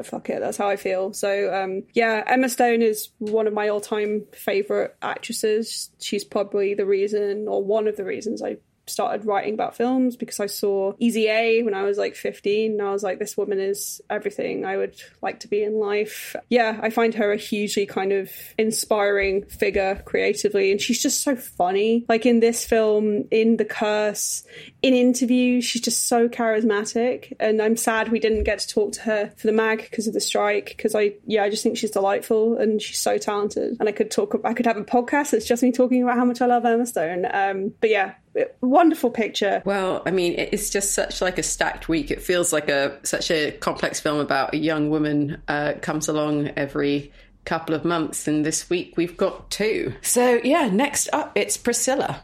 fuck it, that's how I feel. So um, yeah, Emma Stone is one of my all-time favorite actresses. She's probably the reason, or one of the reasons, I started writing about films because I saw Easy A when I was like 15 and I was like this woman is everything I would like to be in life. Yeah, I find her a hugely kind of inspiring figure creatively and she's just so funny. Like in this film, in The Curse, in interviews, she's just so charismatic and I'm sad we didn't get to talk to her for the mag because of the strike because I yeah, I just think she's delightful and she's so talented and I could talk I could have a podcast that's just me talking about how much I love Emma Stone. Um, but yeah, wonderful picture. Well, I mean, it's just such like a stacked week. It feels like a such a complex film about a young woman uh, comes along every couple of months, and this week we've got two. So yeah, next up it's Priscilla.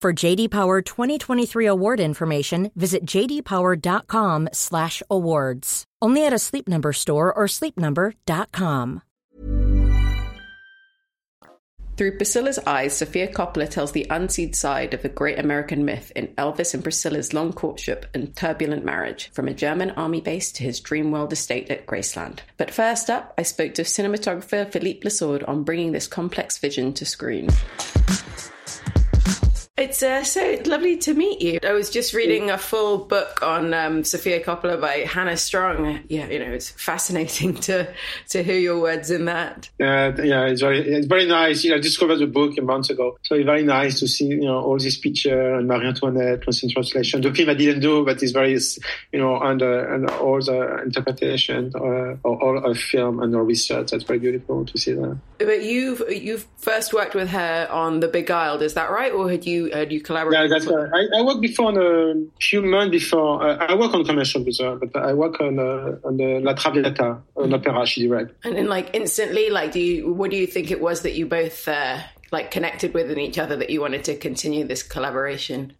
For JD Power 2023 award information, visit jdpower.com/awards. Only at a Sleep Number store or sleepnumber.com. Through Priscilla's eyes, Sofia Coppola tells the unseen side of the great American myth in Elvis and Priscilla's long courtship and turbulent marriage, from a German army base to his Dreamworld estate at Graceland. But first up, I spoke to cinematographer Philippe Le Sourd on bringing this complex vision to screen. It's uh, so lovely to meet you. I was just reading a full book on um, Sofia Coppola by Hannah Strong. Yeah, you know, it's fascinating to to hear your words in that. Uh, yeah, it's very it's very nice. You know, I discovered the book a month ago, so it's very nice to see you know all these pictures and Marie Antoinette was in translation. The film I didn't do, but it's very you know under and all the interpretation uh, or all of film and the research. That's very beautiful to see that. But you've you've first worked with her on The Beguiled, is that right? Or had you had you collaborated? Yeah, that's right. I, I worked before on a few months before. Uh, I work on commercial with her, but I work on uh, on the La Traviata, an opera she directed. And then, like instantly, like, do you? What do you think it was that you both uh, like connected with in each other that you wanted to continue this collaboration?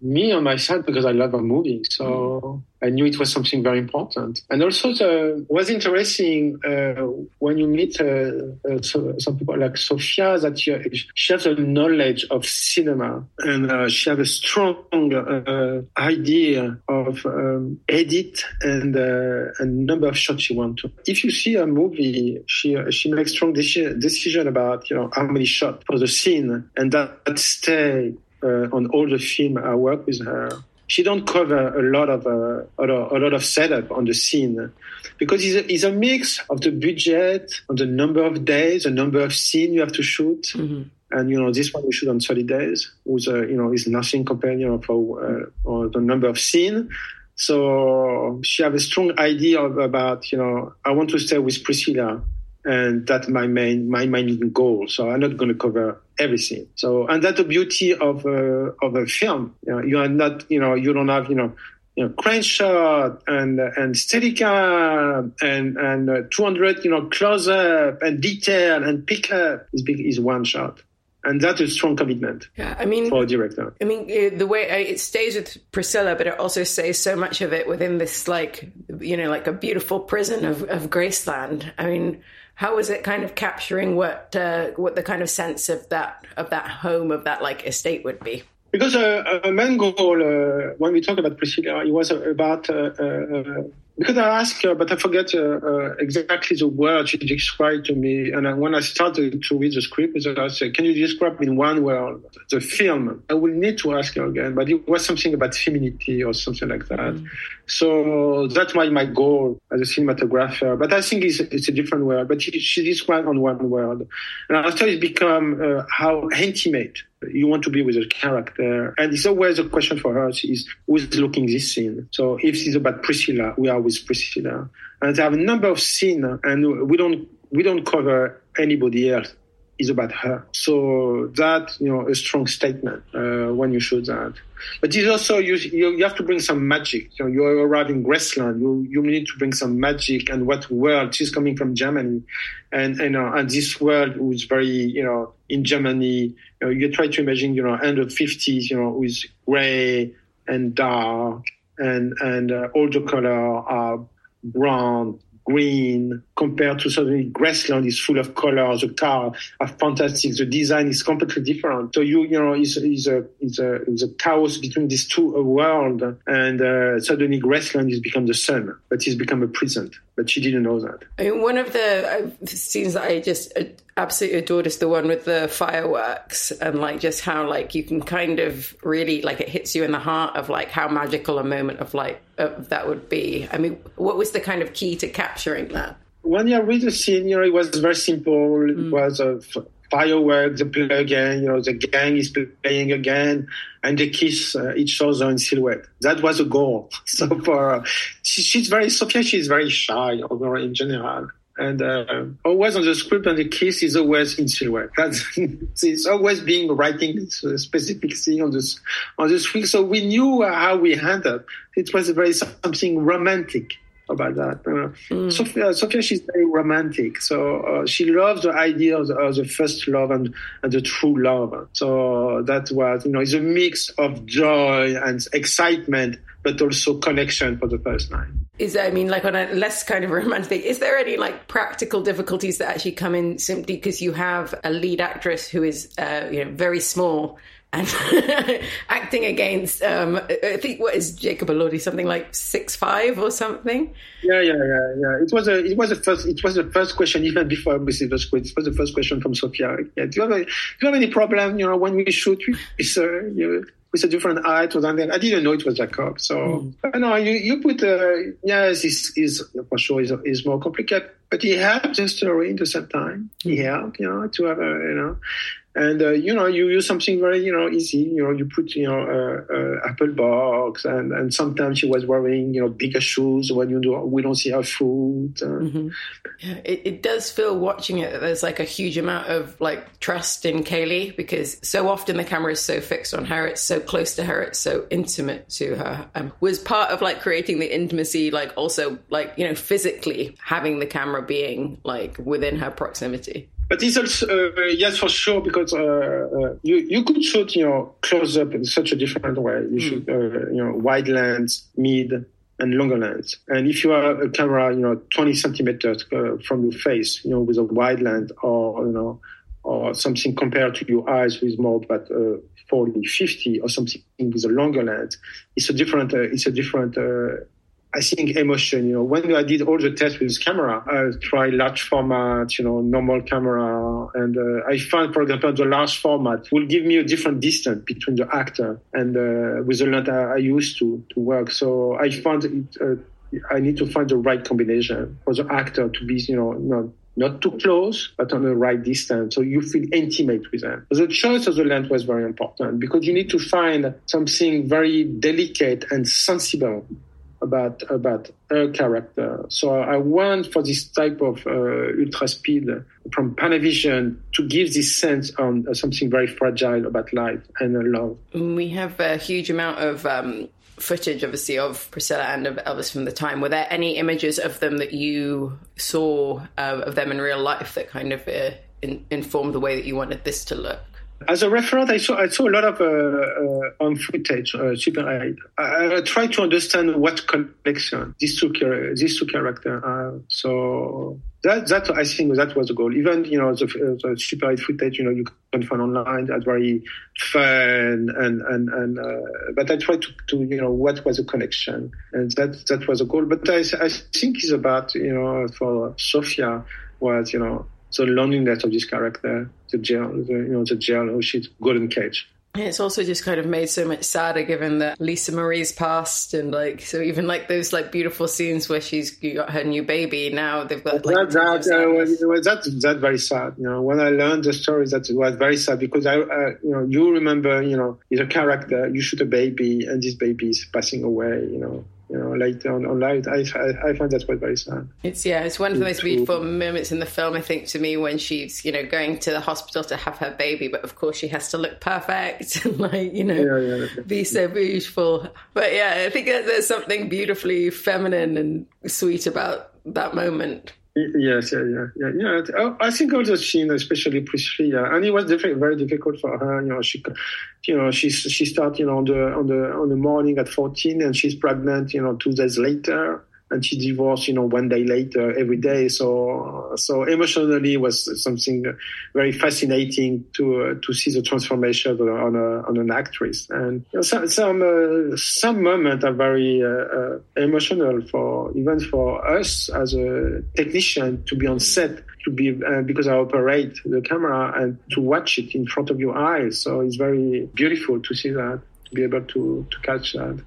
Me on my side because I love her movie, so I knew it was something very important. And also, the, was interesting uh, when you meet uh, uh, so, some people like Sofia that you, she has a knowledge of cinema and uh, she has a strong uh, idea of um, edit and uh, a number of shots she wants to. If you see a movie, she she makes strong decision, decision about you know how many shots for the scene and that, that stay on all the film I work with her. She don't cover a lot of uh, a, lot, a lot of setup on the scene because it's a, it's a mix of the budget, on the number of days, the number of scene you have to shoot. Mm-hmm. And you know this one we shoot on 30 days, which uh, you know is nothing compared you know for uh, or the number of scene. So she have a strong idea of, about you know I want to stay with Priscilla and that's my main my main goal. So I'm not going to cover everything. So and that's the beauty of a of a film. You, know, you are not you know you don't have you know you know crane shot and and steadicam and and uh, 200 you know close up and detail and pick up is big is one shot. and that's a strong commitment. Yeah, I mean, for a director. I mean, uh, the way uh, it stays with Priscilla, but it also stays so much of it within this, like, you know, like a beautiful prison of, of Graceland. I mean, how was it kind of capturing what uh, what the kind of sense of that of that home of that like estate would be? Because uh, a main goal uh, when we talk about Priscilla, it was about uh, uh, because I asked her, but I forget uh, uh, exactly the word she described to me. And I, when I started to read the script, I said, "Can you describe in one word the film?" I will need to ask her again, but it was something about femininity or something like that. Mm. So that's my my goal as a cinematographer. But I think it's, it's a different word. But she, she described on one word, and after it's become uh, how intimate you want to be with a character. And it's always a question for us is who's looking this scene? So if it's about Priscilla, we are with Priscilla. And there are a number of scenes and we don't, we don't cover anybody else. It's about her. So that, you know, a strong statement uh, when you shoot that. But it's also, you, you, you have to bring some magic. You know, you arrive in Graceland, you, you need to bring some magic and what world. She's coming from Germany. And, and, uh, and this world was very, you know, in Germany, you, know, you try to imagine, you know, end of 50s, you know, with gray and dark and, and uh, all the color are brown, green compared to suddenly Graceland is full of colors. The car are fantastic. The design is completely different. So you, you know, is is a is a is a chaos between these two worlds, and uh, suddenly Graceland has become the sun, but it's become a prison. But she didn't know that. I mean, one of the uh, scenes that I just uh, absolutely adored is the one with the fireworks and like just how like you can kind of really like it hits you in the heart of like how magical a moment of like that would be. I mean, what was the kind of key to capturing that? When you read the scene, you know, it was very simple. It mm. was a fireworks, the play again, you know, the gang is playing again, and they kiss uh, each other in silhouette. That was a goal. So for uh, she, she's very Sofia, she's very shy over in general. And uh, always on the script, and the kiss is always in silhouette. That's it's always being writing a specific thing on this on the script. So we knew how we handled. It was very something romantic about that. Uh, mm. Sofia, Sofia, she's very romantic, so uh, she loves the idea of the, of the, first love and, and the true love. So that was, you know, it's a mix of joy and excitement, but also connection for the first time. Is I mean, like on a less kind of romantic, is there any like practical difficulties that actually come in simply because you have a lead actress who is, uh, you know, very small and acting against um, I think what is Jacob Elordi something like six five or something. Yeah, yeah, yeah, yeah. It was a it was a first it was the first question even before I received the script. It was the first question from Sofia. Yeah, do you have a, do you have any problem? You know, when we shoot with uh, you know, with a different height or something. I didn't know it was Jacob. So mm. no, you you put uh, yes, is is for sure is is more complicated, but he helped the story at the same time. He hmm. helped, you know, to have a you know and uh, you know you use something very you know easy you know you put you know uh, uh, apple box and and sometimes she was wearing you know bigger shoes when you do we don't see her foot uh. mm-hmm. yeah, it, it does feel watching it there's like a huge amount of like trust in Cailee because so often the camera is so fixed on her it's so close to her it's so intimate to her um, was part of like creating the intimacy like also like you know physically having the camera being like within her proximity but it's also uh, yes for sure because uh, uh, you you could shoot you know close up in such a different way. You mm. shoot uh, you know wide lens, mid, and longer lens. And if you have a camera you know 20 centimeters uh, from your face, you know with a wide lens or you know or something compared to your eyes with more but uh, 40, 50 or something with a longer lens, it's a different it's a different I think emotion, you know, when I did all the tests with camera, I tried large format, you know, normal camera. And uh, I found, for example, the large format will give me a different distance between the actor and uh, with the lens I, I, used to, to work. So I found it, uh, I need to find the right combination for the actor to be, you know, not, not too close, but on the right distance. So you feel intimate with them. The choice of the lens was very important because you need to find something very delicate and sensible about about her character. So I went for this type of uh, ultra speed from Panavision to give this sense on uh, something very fragile about life and love. We have a huge amount of. Um, footage obviously of Priscilla and of Elvis from the time were there any images of them that you saw uh, of them in real life that kind of uh, in, informed the way that you wanted this to look As a reference, I saw I saw a lot of uh, uh, on footage, uh, Super I, I tried to understand what connection these two these two characters. Uh, so that that I think that was the goal. Even you know the, the Super 8 footage, you know, you can find online. That's very fun and and and. Uh, but I tried to, to you know what was the connection, and that that was a goal. But I I think it's about you know for Sofia was you know the loneliness of this character, the jail, the, you know, the jail, oh, she's golden cage. It's also just kind of made so much sadder given that Lisa Marie's passed and like so even like those like beautiful scenes where she's got her new baby now they've got like that that, uh, was, that that very sad you know. When I learned the story that was very sad because I uh, you know you remember you know is a character you shoot a baby and this baby is passing away you know you know, later on, on life. I, I, I find that quite very sad. It's yeah, it's one of the most beautiful moments in the film. I think to me when she's you know going to the hospital to have her baby, but of course she has to look perfect and like you know yeah, yeah, be so beautiful. But yeah, I think there's something beautifully feminine and sweet about that moment. Yes, yeah, yeah, yeah, yeah. I think also scene, especially Priscilla, and it was very difficult for her. You know, she, you know, she she started you know, on the on the on the morning at 14, and she's pregnant. You know, two days later, and she divorced, you know, one day later every day. So, so emotionally was something very fascinating to uh, to see the transformation on a on an actress. And some some uh, some moments are very uh, uh, emotional for even for us as a technician to be on set to be uh, because I operate the camera and to watch it in front of your eyes. So it's very beautiful to see that to be able to to catch that.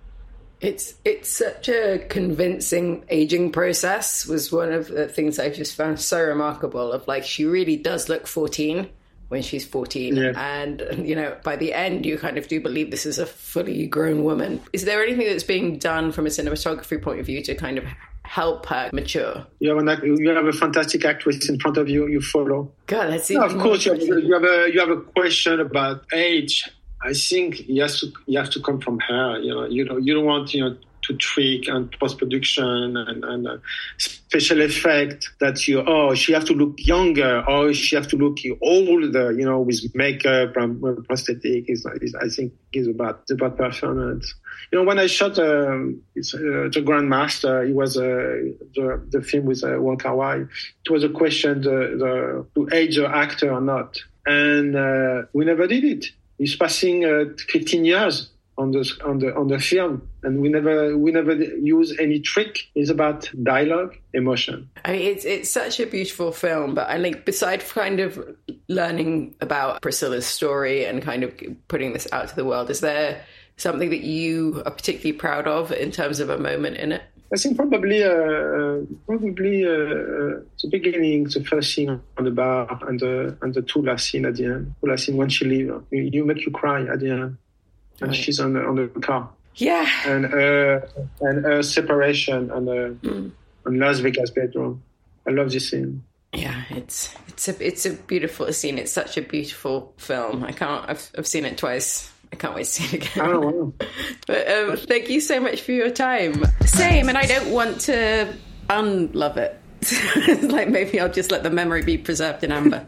It's it's such a convincing aging process. Was one of the things I just found so remarkable. Of like, she really does look fourteen when she's fourteen, yeah. and you know, by the end, you kind of do believe this is a fully grown woman. Is there anything that's being done from a cinematography point of view to kind of help her mature? You have, an, you have a fantastic actress in front of you. You follow. God, let's. No, of course, you have, you have a you have a question about age I think he has to you have to come from her. You know, you know, you don't want you know to trick and post production and, and uh, special effect that you oh she have to look younger or she have to look older. You know, with makeup and prosthetic. Is, is I think is about about performance. You know, when I shot um, it's, uh, the Grandmaster, it was uh, the the film with uh, Wong Kar Wai. It was a question the, the to age the actor or not, and uh, we never did it He's passing uh, 15 years on the on the on the film, and we never we never use any trick. It's about dialogue, emotion. I mean, it's it's such a beautiful film, but I think besides kind of learning about Priscilla's story and kind of putting this out to the world, is there something that you are particularly proud of in terms of a moment in it? I think probably uh, probably uh, uh, the beginning, the first scene on the bar, and the and the two last scene at the end. The last scene when she leaves, you, you make you cry at the end, and right. she's on the on the car. Yeah, and uh, and her separation and uh, mm. and Las Vegas bedroom. I love this scene. Yeah, it's it's a it's a beautiful scene. It's such a beautiful film. I can't. I've I've seen it twice. I can't wait to see it again. Oh, but um, thank you so much for your time. Same, and I don't want to unlove it. like maybe I'll just let the memory be preserved in amber.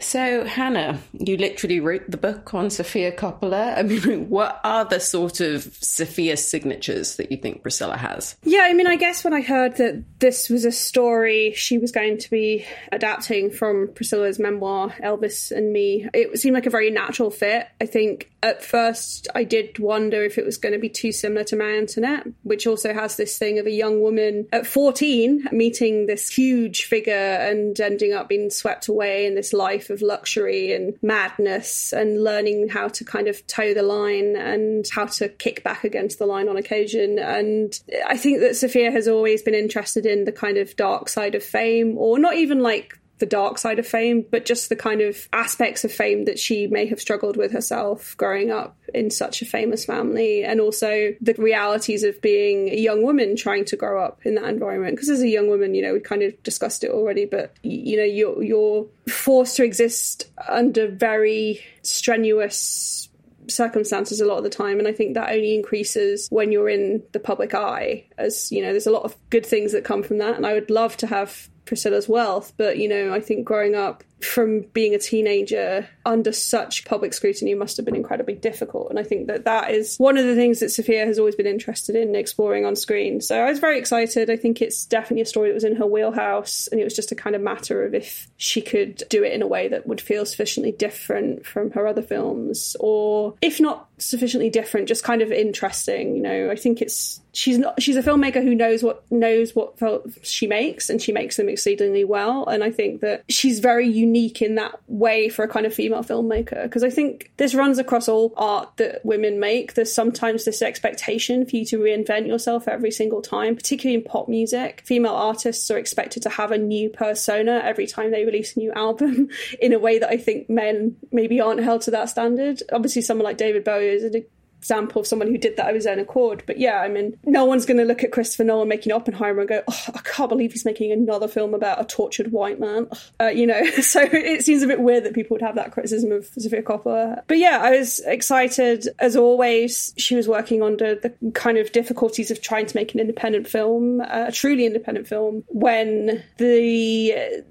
So, Hannah, you literally wrote the book on Sofia Coppola. I mean, what are the sort of Sofia signatures that you think Priscilla has? Yeah, I mean, I guess when I heard that this was a story she was going to be adapting from Priscilla's memoir, Elvis and Me, it seemed like a very natural fit. I think at first I did wonder if it was going to be too similar to Marie Antoinette, which also has this thing of a young woman at 14 meeting this huge figure and ending up being swept away in this life of luxury and madness and learning how to kind of toe the line and how to kick back against the line on occasion. And I think that Sofia has always been interested in the kind of dark side of fame, or not even like the dark side of fame, but just the kind of aspects of fame that she may have struggled with herself growing up in such a famous family, and also the realities of being a young woman trying to grow up in that environment. Because as a young woman, you know, we kind of discussed it already, but you know, you're you're forced to exist under very strenuous circumstances a lot of the time and i think that only increases when you're in the public eye as you know there's a lot of good things that come from that and i would love to have Priscilla's wealth, but you know, I think growing up from being a teenager under such public scrutiny must have been incredibly difficult. And I think that that is one of the things that Sofia has always been interested in exploring on screen. So I was very excited. I think it's definitely a story that was in her wheelhouse, and it was just a kind of matter of if she could do it in a way that would feel sufficiently different from her other films, or if not sufficiently different, just kind of interesting. You know, I think it's she's not she's a filmmaker who knows what knows what she makes and she makes them exceedingly well and i think that she's very unique in that way for a kind of female filmmaker. Because i think this runs across all art that women make. There's sometimes this expectation for you to reinvent yourself every single time particularly in pop music. Female artists are expected to have a new persona every time they release a new album in a way that i think men maybe aren't held to that standard. Obviously someone like david bowie is an example of someone who did that of his own accord. But yeah, I mean, no one's going to look at Christopher Nolan making Oppenheimer and go, oh, I can't believe he's making another film about a tortured white man. Uh, you know, so it seems a bit weird that people would have that criticism of Sofia Coppola. But yeah, I was excited as always. She was working under the kind of difficulties of trying to make an independent film, uh, a truly independent film, when the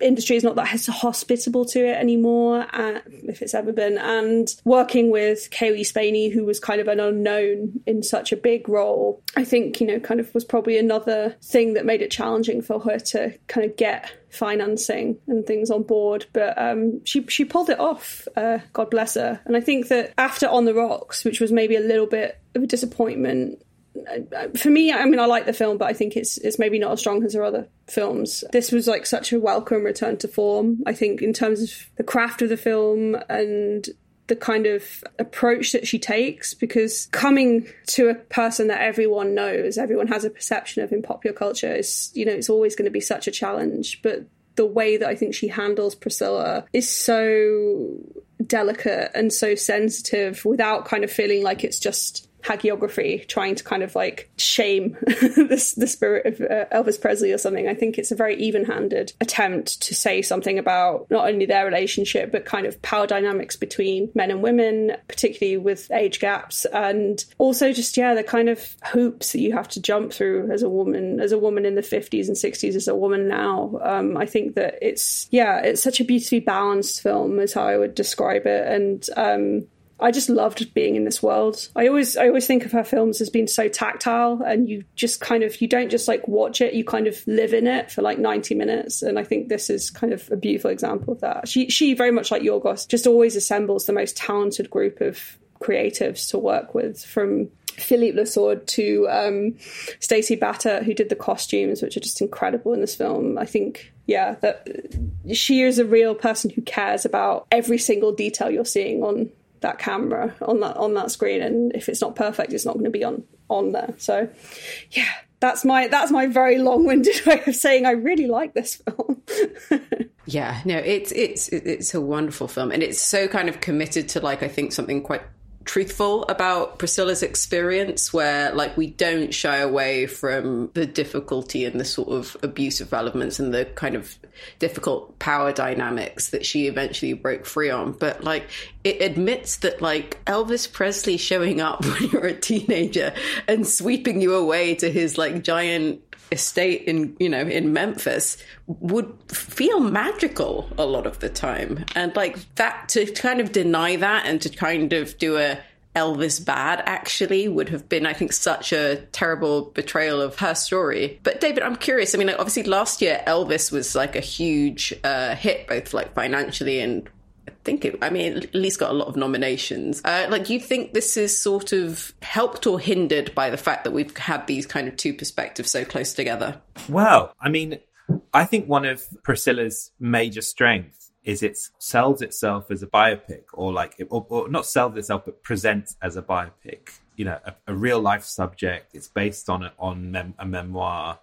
industry is not that hospitable to it anymore, uh, if it's ever been. And working with Cailee Spaeny, who was kind of an unknown in such a big role, I think, you know, kind of was probably another thing that made it challenging for her to kind of get financing and things on board. But um, she she pulled it off. Uh, God bless her. And I think that after On the Rocks, which was maybe a little bit of a disappointment, for me, I mean, I like the film, but I think it's it's maybe not as strong as her other films. This was like such a welcome return to form. I think in terms of the craft of the film and the kind of approach that she takes because coming to a person that everyone knows everyone has a perception of in popular culture is you know it's always going to be such a challenge but the way that i think she handles priscilla is so delicate and so sensitive without kind of feeling like it's just hagiography trying to kind of like shame the, the spirit of uh, Elvis Presley or something. I think it's a very even handed attempt to say something about not only their relationship, but kind of power dynamics between men and women, particularly with age gaps, and also just, yeah, the kind of hoops that you have to jump through as a woman, as a woman in the 50s and 60s, as a woman now. Um, I think that it's, yeah, it's such a beautifully balanced film, is how I would describe it. And, um, I just loved being in this world. I always I always think of her films as being so tactile and you just kind of you don't just like watch it, you kind of live in it for like 90 minutes and I think this is kind of a beautiful example of that. She she very much like Yorgos just always assembles the most talented group of creatives to work with from Philippe Le Sourd to um, Stacey Battat, who did the costumes, which are just incredible in this film. I think, yeah, that she is a real person who cares about every single detail you're seeing on that camera on that on that screen and if it's not perfect it's not going to be on on there. So yeah that's my that's my very long-winded way of saying i really like this film. Yeah no it's it's it's a wonderful film and it's so kind of committed to like i think something quite truthful about Priscilla's experience, where like we don't shy away from the difficulty and the sort of abusive elements and the kind of difficult power dynamics that she eventually broke free on. But like it admits that like Elvis Presley showing up when you're a teenager and sweeping you away to his like giant estate in you know in Memphis would feel magical a lot of the time. And like that to kind of deny that and to kind of do a Elvis bad actually would have been I think such a terrible betrayal of her story. But David I'm curious. I mean like, obviously last year Elvis was like a huge uh, hit both like financially and I think it, I mean, at least got a lot of nominations. Uh, like, you think this is sort of helped or hindered by the fact that we've had these kind of two perspectives so close together? Well, I mean, I think one of Priscilla's major strengths is it sells itself as a biopic, or like, or, or not sells itself, but presents as a biopic. You know, a, a real life subject. It's based on a, on mem- a memoir.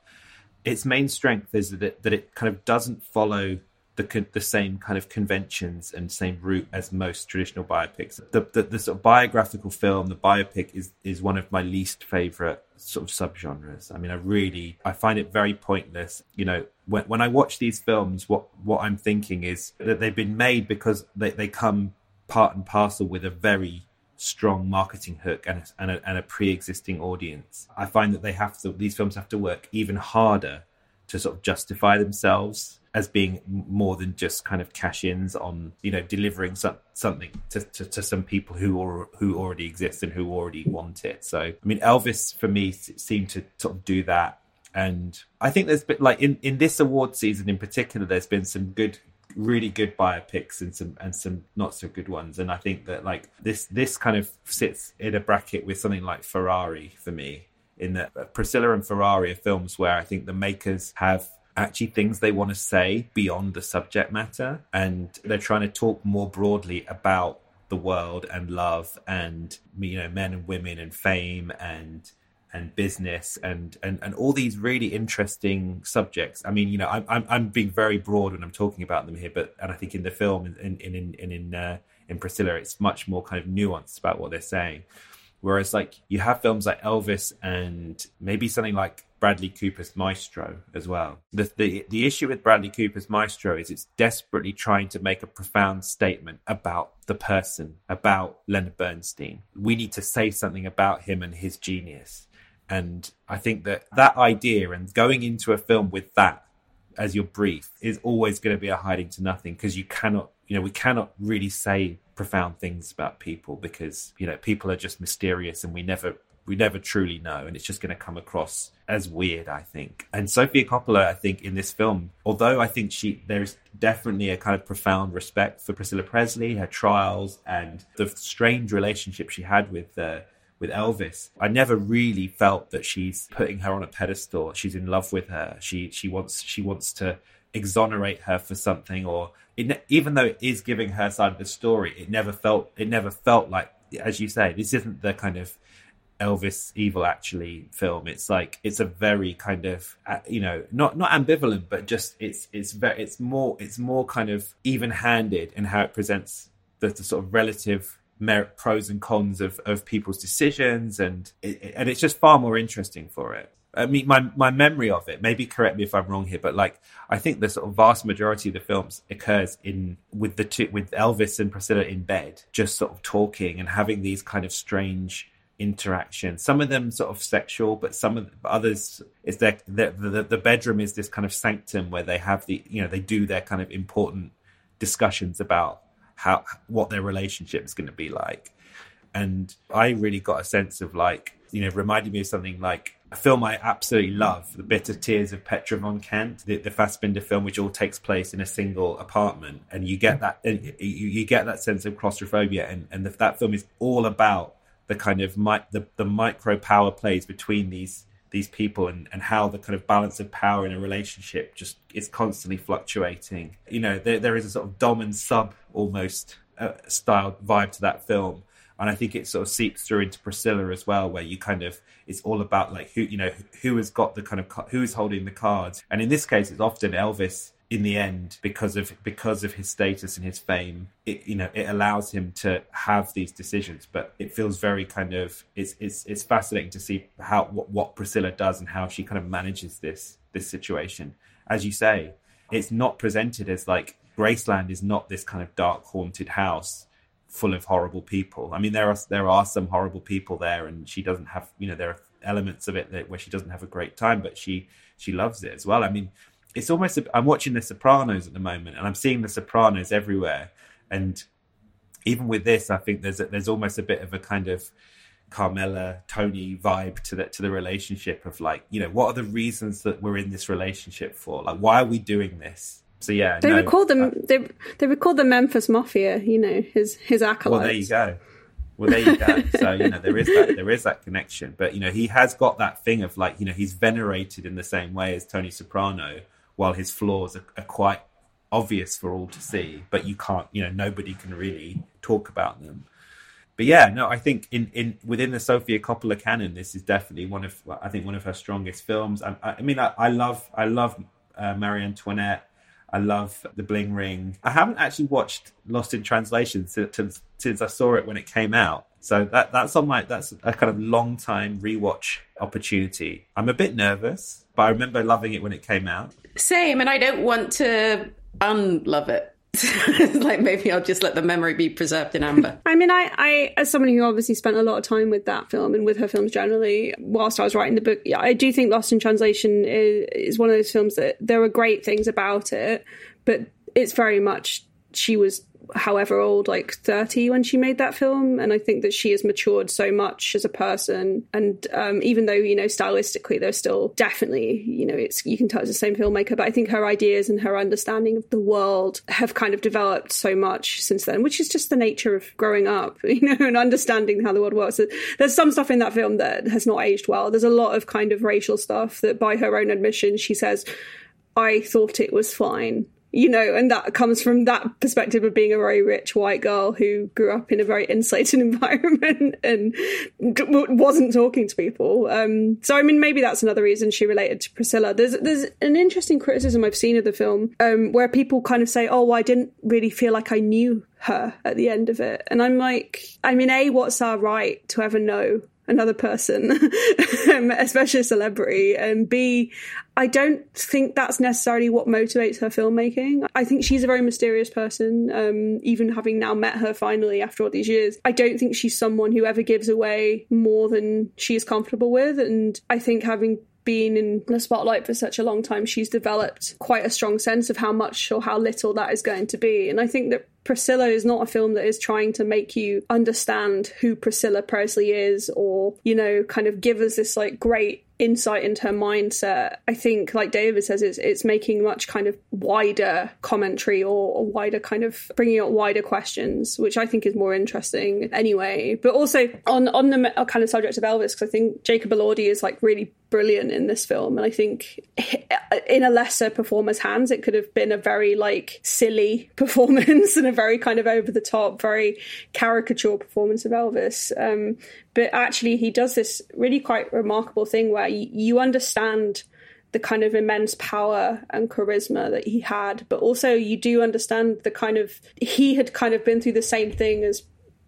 Its main strength is that it, that it kind of doesn't follow the the same kind of conventions and same route as most traditional biopics. The, the, the sort of biographical film, the biopic, is is one of my least favorite sort of subgenres. I mean, I really I find it very pointless. You know, when when I watch these films, what what I'm thinking is that they've been made because they they come part and parcel with a very strong marketing hook and a, and a, and a pre-existing audience. I find that they have to these films have to work even harder to sort of justify themselves as being more than just kind of cash-ins on you know delivering some, something to, to, to, some people who or, who already exist and who already want it. So I mean, Elvis for me seemed to sort of do that, and I think there's been like in in this award season in particular, there's been some good really good biopics and some and some not so good ones and i think that like this this kind of sits in a bracket with something like ferrari for me in that uh, priscilla and ferrari are films where i think the makers have actually things they want to say beyond the subject matter and they're trying to talk more broadly about the world and love and you know men and women and fame and and business and and and all these really interesting subjects. I mean, you know, I'm I'm, I'm being very broad when I'm talking about them here, but and I think in the film in in in in uh, in Priscilla, it's much more kind of nuanced about what they're saying. Whereas, like you have films like Elvis and maybe something like Bradley Cooper's Maestro as well. The, the the issue with Bradley Cooper's Maestro is it's desperately trying to make a profound statement about the person, about Leonard Bernstein. We need to say something about him and his genius. And I think that that idea and going into a film with that as your brief is always going to be a hiding to nothing because you cannot, you know, we cannot really say profound things about people because, you know, people are just mysterious and we never we never truly know and it's just going to come across as weird i think and sofia coppola i think in this film although i think she there's definitely a kind of profound respect for priscilla presley her trials and the strange relationship she had with uh, with Elvis, I never really felt that she's putting her on a pedestal. She's in love with her. She she wants she wants to exonerate her for something, or it, even though it is giving her side of the story, it never felt it never felt like, as you say, this isn't the kind of Elvis Evil actually film. It's like it's a very kind of uh, you know not not ambivalent, but just it's it's very it's more it's more kind of even handed in how it presents the, the sort of relative merit pros and cons of, of people's decisions and it, and it's just far more interesting for it I mean, my my memory of it. Maybe correct me if I'm wrong here, but like I think the sort of vast majority of the films occurs in with the two with Elvis and Priscilla in bed, just sort of talking and having these kind of strange interactions. Some of them sort of sexual, but some of the, others is that the, the the bedroom is this kind of sanctum where they have the you know they do their kind of important discussions about how what their relationship is going to be like. And I really got a sense of like, you know, reminded me of something like a film I absolutely love, The Bitter Tears of Petra von Kant, the, the Fassbinder film, which all takes place in a single apartment, and you get that, you, you get that sense of claustrophobia, and and the, that film is all about the kind of mi- the the micro power plays between these these people and, and how the kind of balance of power in a relationship just is constantly fluctuating. You know, there, there is a sort of dom and sub almost uh, style vibe to that film. And I think it sort of seeps through into Priscilla as well, where you kind of it's all about like who you know who has got the kind of who is holding the cards. And in this case, it's often Elvis in the end because of because of his status and his fame it you know it allows him to have these decisions. But it feels very kind of it's it's it's fascinating to see how what, what Priscilla does and how she kind of manages this this situation. As you say it's not presented as like Graceland is not this kind of dark haunted house full of horrible people i mean there are there are some horrible people there and she doesn't have you know there are elements of it that, where she doesn't have a great time but she she loves it as well i mean it's almost I'm watching The Sopranos at the moment, and I'm seeing The Sopranos everywhere. And even with this, I think there's a, there's almost a bit of a kind of Carmela Tony vibe to the to the relationship of like you know what are the reasons that we're in this relationship for? Like why are we doing this? So yeah, they no, record them. Uh, they they record the Memphis Mafia. You know his his acolytes. Well, there you go. Well, there you go. so you know there is that there is that connection, but you know he has got that thing of like you know he's venerated in the same way as Tony Soprano, while his flaws are, are quite obvious for all to see, but you can't, you know, nobody can really talk about them. But yeah, no, I think in, in within the Sofia Coppola canon, this is definitely one of I think one of her strongest films. I, I mean, I, I, love I love uh, Marie Antoinette. I love The Bling Ring. I haven't actually watched Lost in Translation since, since I saw it when it came out. So that that's on my that's a kind of long time rewatch opportunity. I'm a bit nervous, but I remember loving it when it came out. Same, and I don't want to unlove it. like maybe I'll just let the memory be preserved in amber. I mean, I, I, as someone who obviously spent a lot of time with that film and with her films generally, whilst I was writing the book, yeah, I do think Lost in Translation is, is one of those films that there are great things about it, but it's very much she was however old, like 30 when she made that film. And I think that she has matured so much as a person. And um, even though, you know, stylistically, there's still definitely, you know, it's, you can tell it's the same filmmaker, but I think her ideas and her understanding of the world have kind of developed so much since then, which is just the nature of growing up, you know, and understanding how the world works. There's some stuff in that film that has not aged well. There's a lot of kind of racial stuff that by her own admission, she says, I thought it was fine you know, and that comes from that perspective of being a very rich white girl who grew up in a very insulated environment and wasn't talking to people. Um, so, I mean, maybe that's another reason she related to Priscilla. There's there's an interesting criticism I've seen of the film um, where people kind of say, "Oh, well, I didn't really feel like I knew her at the end of it," and I'm like, I mean, a, what's our right to ever know another person, um, especially a celebrity. And B, I don't think that's necessarily what motivates her filmmaking. I think she's a very mysterious person, um, even having now met her finally after all these years. I don't think she's someone who ever gives away more than she is comfortable with. And I think having been in the spotlight for such a long time, she's developed quite a strong sense of how much or how little that is going to be. And I think that Priscilla is not a film that is trying to make you understand who Priscilla Presley is or, you know, kind of give us this like great insight into her mindset. I think, like David says, it's it's making much kind of wider commentary or, or wider kind of bringing up wider questions, which I think is more interesting anyway. But also on on the kind of subject of Elvis, because I think Jacob Elordi is like really brilliant in this film, and I think in a lesser performer's hands, it could have been a very like silly performance and a very kind of over the top, very caricature performance of Elvis. Um, but actually, he does this really quite remarkable thing where you, you understand the kind of immense power and charisma that he had, but also you do understand the kind of he had kind of been through the same thing as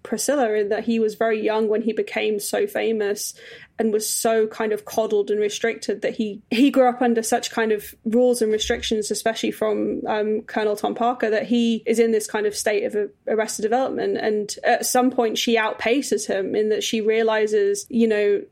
Priscilla in that he was very young when he became so famous and was so kind of coddled and restricted that he he grew up under such kind of rules and restrictions, especially from um, Colonel Tom Parker, that he is in this kind of state of arrested development. And at some point, she outpaces him in that she realizes, you know,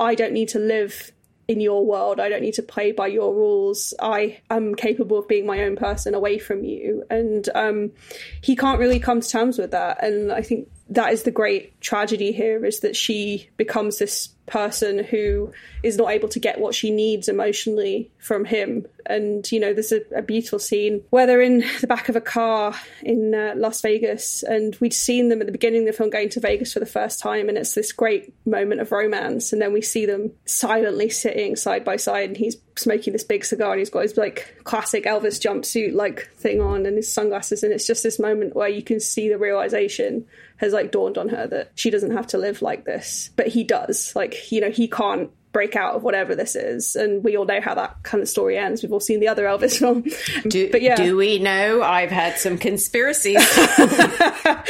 I don't need to live in your world. I don't need to play by your rules. I am capable of being my own person away from you. And um, he can't really come to terms with that. And I think that is the great tragedy here is that she becomes this person who is not able to get what she needs emotionally from him. And, you know, there's a, a beautiful scene where they're in the back of a car in uh, Las Vegas, and we'd seen them at the beginning of the film going to Vegas for the first time, and it's this great moment of romance. And then we see them silently sitting side by side, and he's smoking this big cigar, and he's got his like classic Elvis jumpsuit like thing on and his sunglasses, and it's just this moment where you can see the realization has like dawned on her that she doesn't have to live like this, but he does. Like, you know, he can't break out of whatever this is. And we all know how that kind of story ends. We've all seen the other Elvis film. Do, but yeah. do we know? I've had some conspiracies. uh,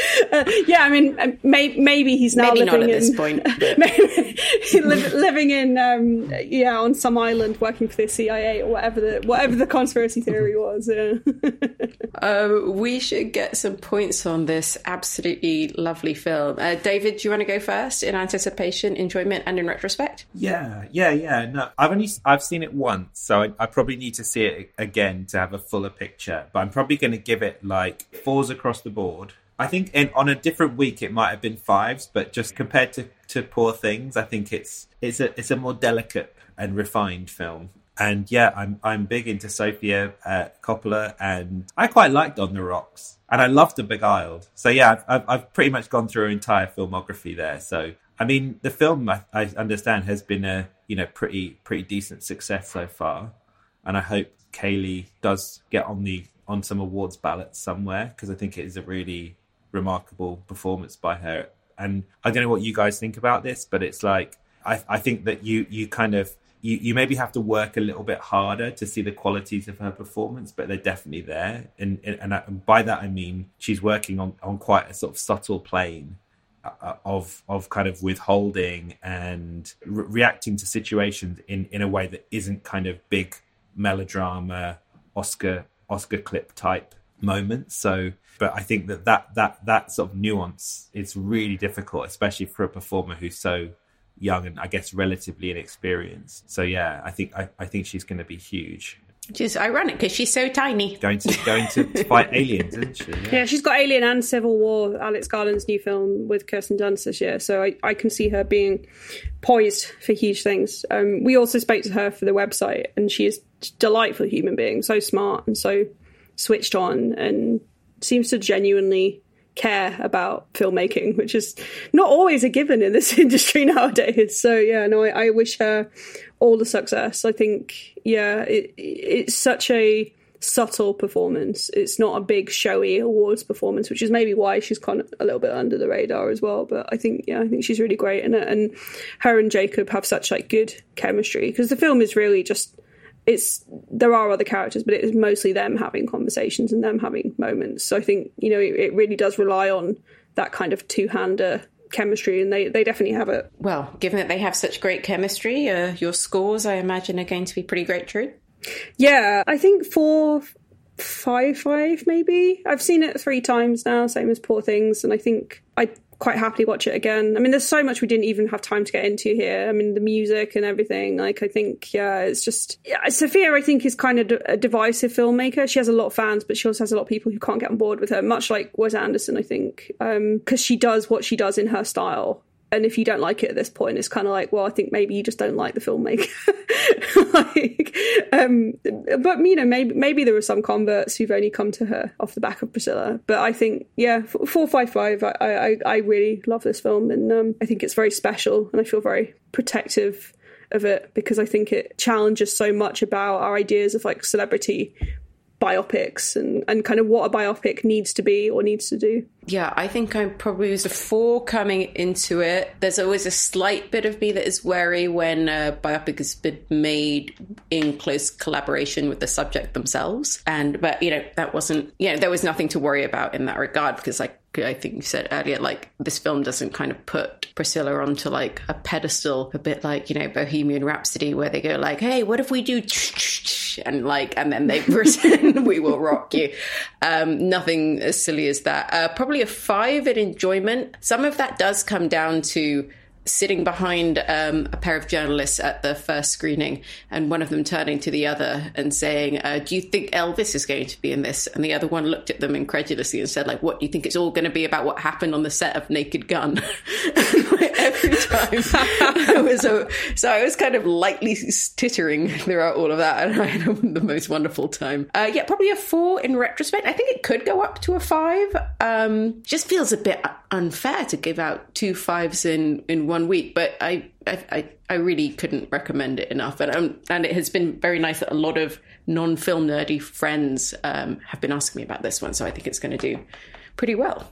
yeah, I mean, uh, may, maybe he's now maybe living not at in, this point. li- living in, um, yeah, on some island working for the CIA or whatever the whatever the conspiracy theory was. Yeah. uh, we should get some points on this absolutely lovely film. Uh, David, do you want to go first in anticipation, enjoyment, and in retrospect? Yeah. Yeah, yeah, No, I've only I've seen it once, so I, I, probably need to see it again to have a fuller picture. But I'm probably going to give it like fours across the board. I think in, on a different week it might have been fives, but just compared to, to Poor Things, I think it's it's a it's a more delicate and refined film. And yeah, I'm I'm big into Sofia uh, Coppola, and I quite liked On the Rocks, and I loved The Beguiled. So yeah, I've, I've, I've pretty much gone through her entire filmography there. So I mean, the film I, I understand has been a you know pretty pretty decent success so far, and I hope Cailee does get on the on some awards ballots somewhere because I think it is a really remarkable performance by her. And I don't know what you guys think about this, but it's like I, I think that you you kind of you, you maybe have to work a little bit harder to see the qualities of her performance, but they're definitely there. And and, and, I, and by that I mean she's working on, on quite a sort of subtle plane Uh, uh, of of kind of withholding and re- reacting to situations in in a way that isn't kind of big melodrama Oscar Oscar clip type moments. So, but I think that that that that sort of nuance is really difficult, especially for a performer who's so young and I guess relatively inexperienced. So yeah, I think I, I think she's going to be huge. Which is ironic because she's so tiny. Going to going to, to fight aliens, isn't she? Yeah. yeah. she's got Alien and Civil War, Alex Garland's new film with Kirsten Dunst this year. So I, I can see her being poised for huge things. Um, we also spoke to her for the website, and she is a delightful human being, so smart and so switched on, and seems to genuinely care about filmmaking, which is not always a given in this industry nowadays. So yeah, no, I, I wish her all the success. I think yeah, it, it's such a subtle performance. It's not a big showy awards performance, which is maybe why she's kind of a little bit under the radar as well. But I think yeah, I think she's really great in it, and her and Jacob have such like good chemistry because the film is really just it's there are other characters, but it is mostly them having conversations and them having moments. So I think you know it, it really does rely on that kind of two hander chemistry, and they they definitely have it. Well, given that they have such great chemistry, uh, your scores, I imagine, are going to be pretty great, True. Yeah, I think four, five, five, maybe. I've seen it three times now, same as Poor Things, and I think I quite happily watch it again. I mean, there's so much we didn't even have time to get into here. I mean, the music and everything. Like, I think, yeah, it's just yeah, Sofia. I think is kind of a divisive filmmaker. She has a lot of fans, but she also has a lot of people who can't get on board with her. Much like Wes Anderson, I think, because um, she does what she does in her style and if you don't like it at this point, it's kind of like, well, I think maybe you just don't like the filmmaker. like, um, but you know, maybe maybe there are some converts who've only come to her off the back of Priscilla. But I think, yeah, four five five. I I, I really love this film, and um, I think it's very special, and I feel very protective of it because I think it challenges so much about our ideas of like celebrity biopics and, and kind of what a biopic needs to be or needs to do. Yeah, I think I'm probably was a four coming into it. There's always a slight bit of me that is wary when a biopic has been made in close collaboration with the subject themselves. And, but, you know, that wasn't, you know, there was nothing to worry about in that regard because, like, I think you said earlier, like this film doesn't kind of put Priscilla onto like a pedestal, a bit like you know Bohemian Rhapsody, where they go like, "Hey, what if we do?" and like, and then they've written "We Will Rock You." Um, nothing as silly as that. Uh, probably a five in enjoyment. Some of that does come down to sitting behind um, a pair of journalists at the first screening, and one of them turning to the other and saying, uh, "Do you think Elvis is going to be in this?" And the other one looked at them incredulously and said, "Like, what do you think it's all going to be about? What happened on the set of Naked Gun?" Every time, was so, so I was kind of lightly tittering throughout all of that, and I had the most wonderful time. Uh, yeah, probably a four in retrospect. I think it could go up to a five. Um, just feels a bit unfair to give out two fives in in one week, but I I, I really couldn't recommend it enough, and um, and it has been very nice that a lot of non film nerdy friends um, have been asking me about this one, so I think it's going to do pretty well.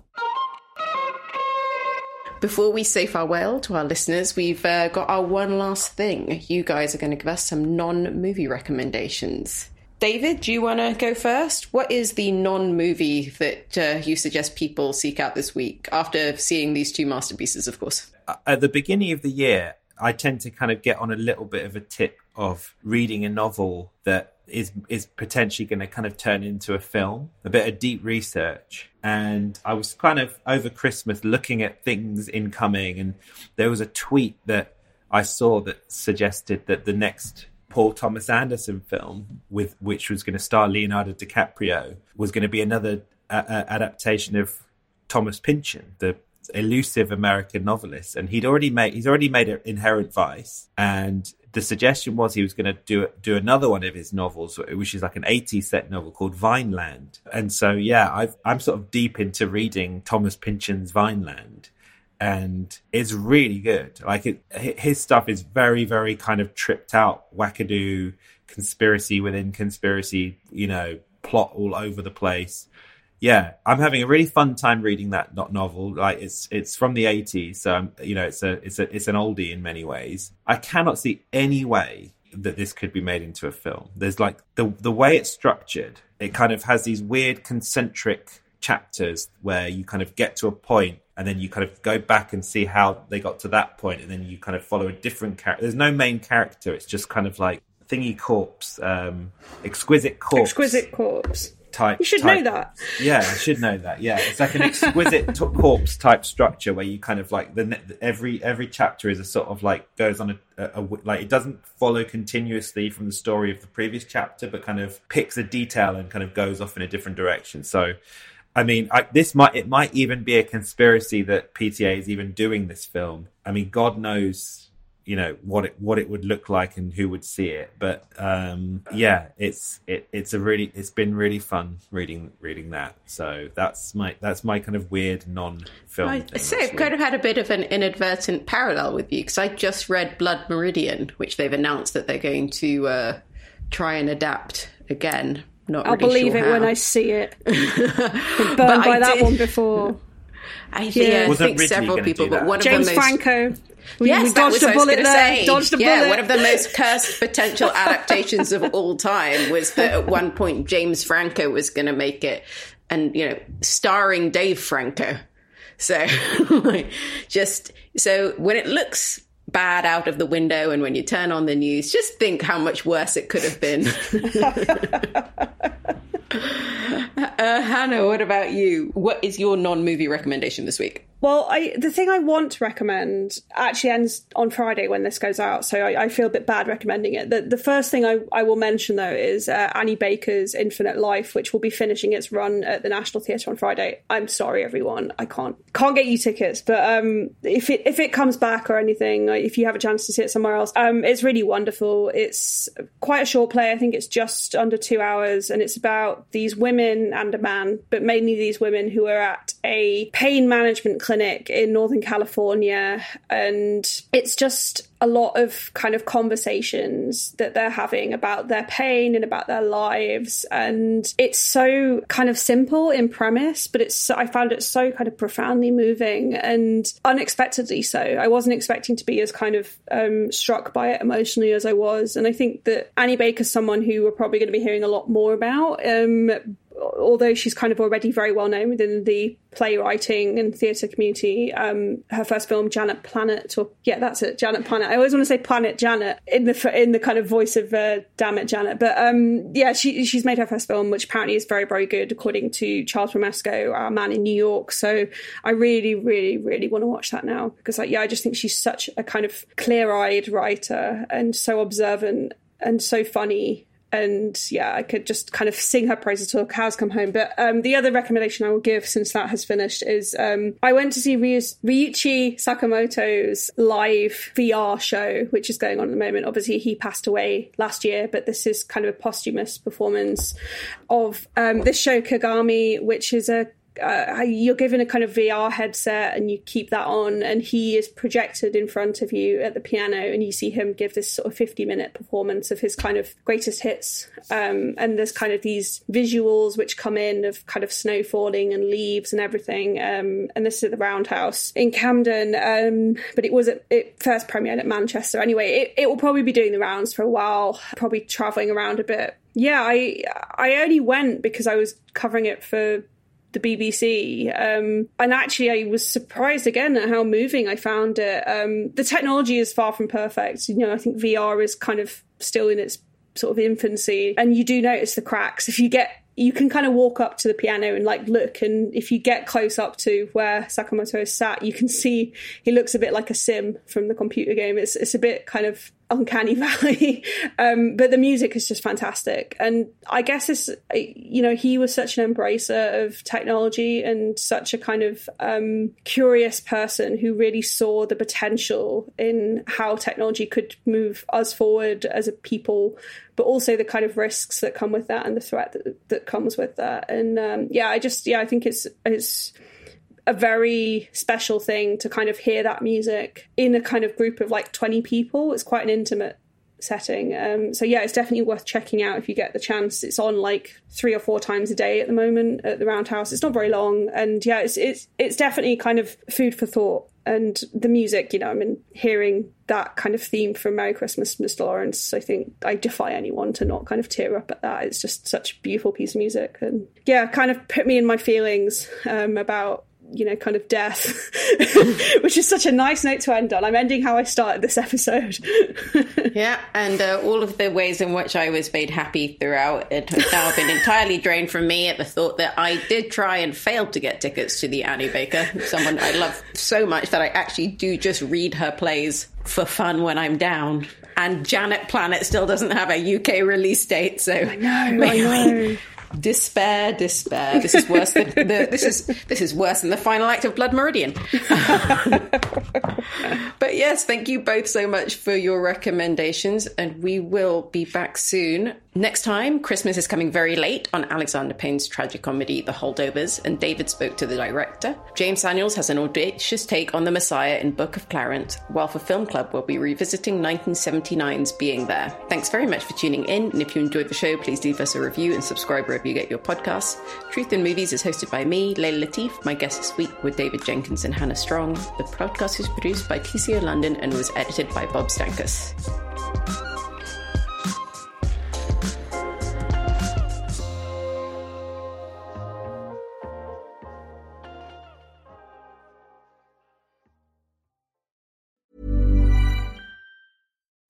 Before we say farewell to our listeners, we've uh, got our one last thing. You guys are going to give us some non movie recommendations. David, do you want to go first? What is the non movie that uh, you suggest people seek out this week after seeing these two masterpieces, of course? At the beginning of the year, I tend to kind of get on a little bit of a tip of reading a novel that is is potentially going to kind of turn into a film, a bit of deep research. And I was kind of over Christmas looking at things incoming, and there was a tweet that I saw that suggested that the next Paul Thomas Anderson film, with which was going to star Leonardo DiCaprio, was going to be another uh, adaptation of Thomas Pynchon, the elusive American novelist, and he'd already made he's already made an Inherent Vice, and the suggestion was he was going to do do another one of his novels, which is like an 80s set novel called Vineland. And so, yeah, i am sort of deep into reading Thomas Pynchon's Vineland, and it's really good. Like it, his stuff is very, very kind of tripped out, wackadoo, conspiracy within conspiracy, you know, plot all over the place. Yeah, I'm having a really fun time reading that novel. Like it's it's from the 80s, so I'm, you know it's a it's a it's an oldie in many ways. I cannot see any way that this could be made into a film. There's like the the way it's structured. It kind of has these weird concentric chapters where you kind of get to a point and then you kind of go back and see how they got to that point and then you kind of follow a different character there's no main character it's just kind of like thingy corpse um exquisite corpse exquisite corpse type. You should type- know that. Yeah, I should know that. Yeah, it's like an exquisite t- corpse type structure where you kind of like the every every chapter is a sort of like goes on a like it doesn't follow continuously from the story of the previous chapter, but kind of picks a detail and kind of goes off in a different direction. So. I mean, I, this might it might even be a conspiracy that PTA is even doing this film. I mean, God knows, you know what it what it would look like and who would see it. But um, yeah, it's it, it's a really it's been really fun reading reading that. So that's my that's my kind of weird non film. Say I've kind of had a bit of an inadvertent parallel with you because I just read Blood Meridian, which they've announced that they're going to uh, try and adapt again. Not I'll really believe sure it when. I see it. Been burned But by I that did- one before. I, Yeah. yeah, I think Ridley several people, but that? one of James the most Franco. We- yes, we that dodged was a what bullet there, Say. dodged a yeah, bullet. one of the most cursed potential adaptations of all time was that at one point James Franco was going to make it, and you know, starring Dave Franco. So, like, just so when it looks bad out of the window and when you turn on the news, just think how much worse it could have been. uh, Hannah, what about you? What is your non-movie recommendation this week? Well, I the thing I want to recommend actually ends on Friday when this goes out, so I, I feel a bit bad recommending it. The, the first thing I, I will mention though is uh, Annie Baker's Infinite Life, which will be finishing its run at the National Theatre on Friday. I'm sorry, everyone, I can't can't get you tickets, but um, if it if it comes back or anything, if you have a chance to see it somewhere else, um, it's really wonderful. It's quite a short play. I think it's just under two hours, and it's about these women and a man, but mainly these women who are at a pain management clinic in Northern California. And it's just a lot of kind of conversations that they're having about their pain and about their lives. And it's so kind of simple in premise, but it's, I found it so kind of profoundly moving and unexpectedly so. I wasn't expecting to be as kind of um, struck by it emotionally as I was. And I think that Annie Baker's someone who we're probably going to be hearing a lot more about. Um, although she's kind of already very well known within the playwriting and theatre community, um, her first film, Janet Planet, or yeah, that's it, Janet Planet. I always want to say Planet Janet in the in the kind of voice of uh, Damn it, Janet. But um, yeah, she she's made her first film, which apparently is very very good, according to Charles Bramesco, our man in New York. So I really really really want to watch that now because like yeah, I just think she's such a kind of clear eyed writer and so observant and so funny and yeah, I could just kind of sing her praises till cows come home. But um, the other recommendation I will give, since that has finished, is um, I went to see Ryuichi Sakamoto's live VR show, which is going on at the moment. Obviously, he passed away last year, but this is kind of a posthumous performance of um, this show Kagami, which is a uh, you're given a kind of VR headset and you keep that on, and he is projected in front of you at the piano, and you see him give this sort of 50 minute performance of his kind of greatest hits. Um, and there's kind of these visuals which come in of kind of snow falling and leaves and everything. Um, and this is at the Roundhouse in Camden, um, but it was at, it first premiered at Manchester. Anyway, it, it will probably be doing the rounds for a while, probably traveling around a bit. Yeah, I I only went because I was covering it for the BBC. Um, and actually, I was surprised again at how moving I found it. Um, the technology is far from perfect. You know, I think VR is kind of still in its sort of infancy, and you do notice the cracks. If you get you can kind of walk up to the piano and like look and if you get close up to where Sakamoto is sat you can see he looks a bit like a sim from the computer game it's it's a bit kind of uncanny valley. Um, but the music is just fantastic. And i guess it's you know he was such an embracer of technology and such a kind of um, curious person who really saw the potential in how technology could move us forward as a people but also the kind of risks that come with that and the threat that, that comes with that. And um, yeah i just yeah i think it's it's a very special thing to kind of hear that music in a kind of group of like 20 people. It's quite an intimate setting. Um, so yeah, it's definitely worth checking out if you get the chance. It's on like three or four times a day at the moment at the Roundhouse. It's not very long, and yeah, it's it's it's definitely kind of food for thought. And the music, you know, I mean, hearing that kind of theme from Merry Christmas, Mr. Lawrence, I think I defy anyone to not kind of tear up at that. It's just such a beautiful piece of music, and yeah, kind of put me in my feelings um, about you know, kind of death, which is such a nice note to end on. I'm ending how I started this episode. yeah, and uh, all of the ways in which I was made happy throughout it has now been entirely drained from me at the thought that I did try and failed to get tickets to the Annie Baker, someone I love so much that I actually do just read her plays for fun when I'm down. And Janet Planet still doesn't have a UK release date, so I know, I know. Despair, despair. This is worse than the, this is this is worse than the final act of Blood Meridian. but yes, thank you both so much for your recommendations, and we will be back soon. Next time, Christmas is coming very late on Alexander Payne's tragic comedy The Holdovers, and David spoke to the director. Jeymes Samuel has an audacious take on the Messiah in Book of Clarence, while for Film Club we'll be revisiting 1979's Being There. Thanks very much for tuning in, and if you enjoyed the show, please leave us a review and subscribe wherever you get your podcasts. Truth and Movies is hosted by me, Leila Latif. My guests this week were David Jenkins and Hannah Strong. The podcast is produced by TCO London and was edited by Bob Stankus.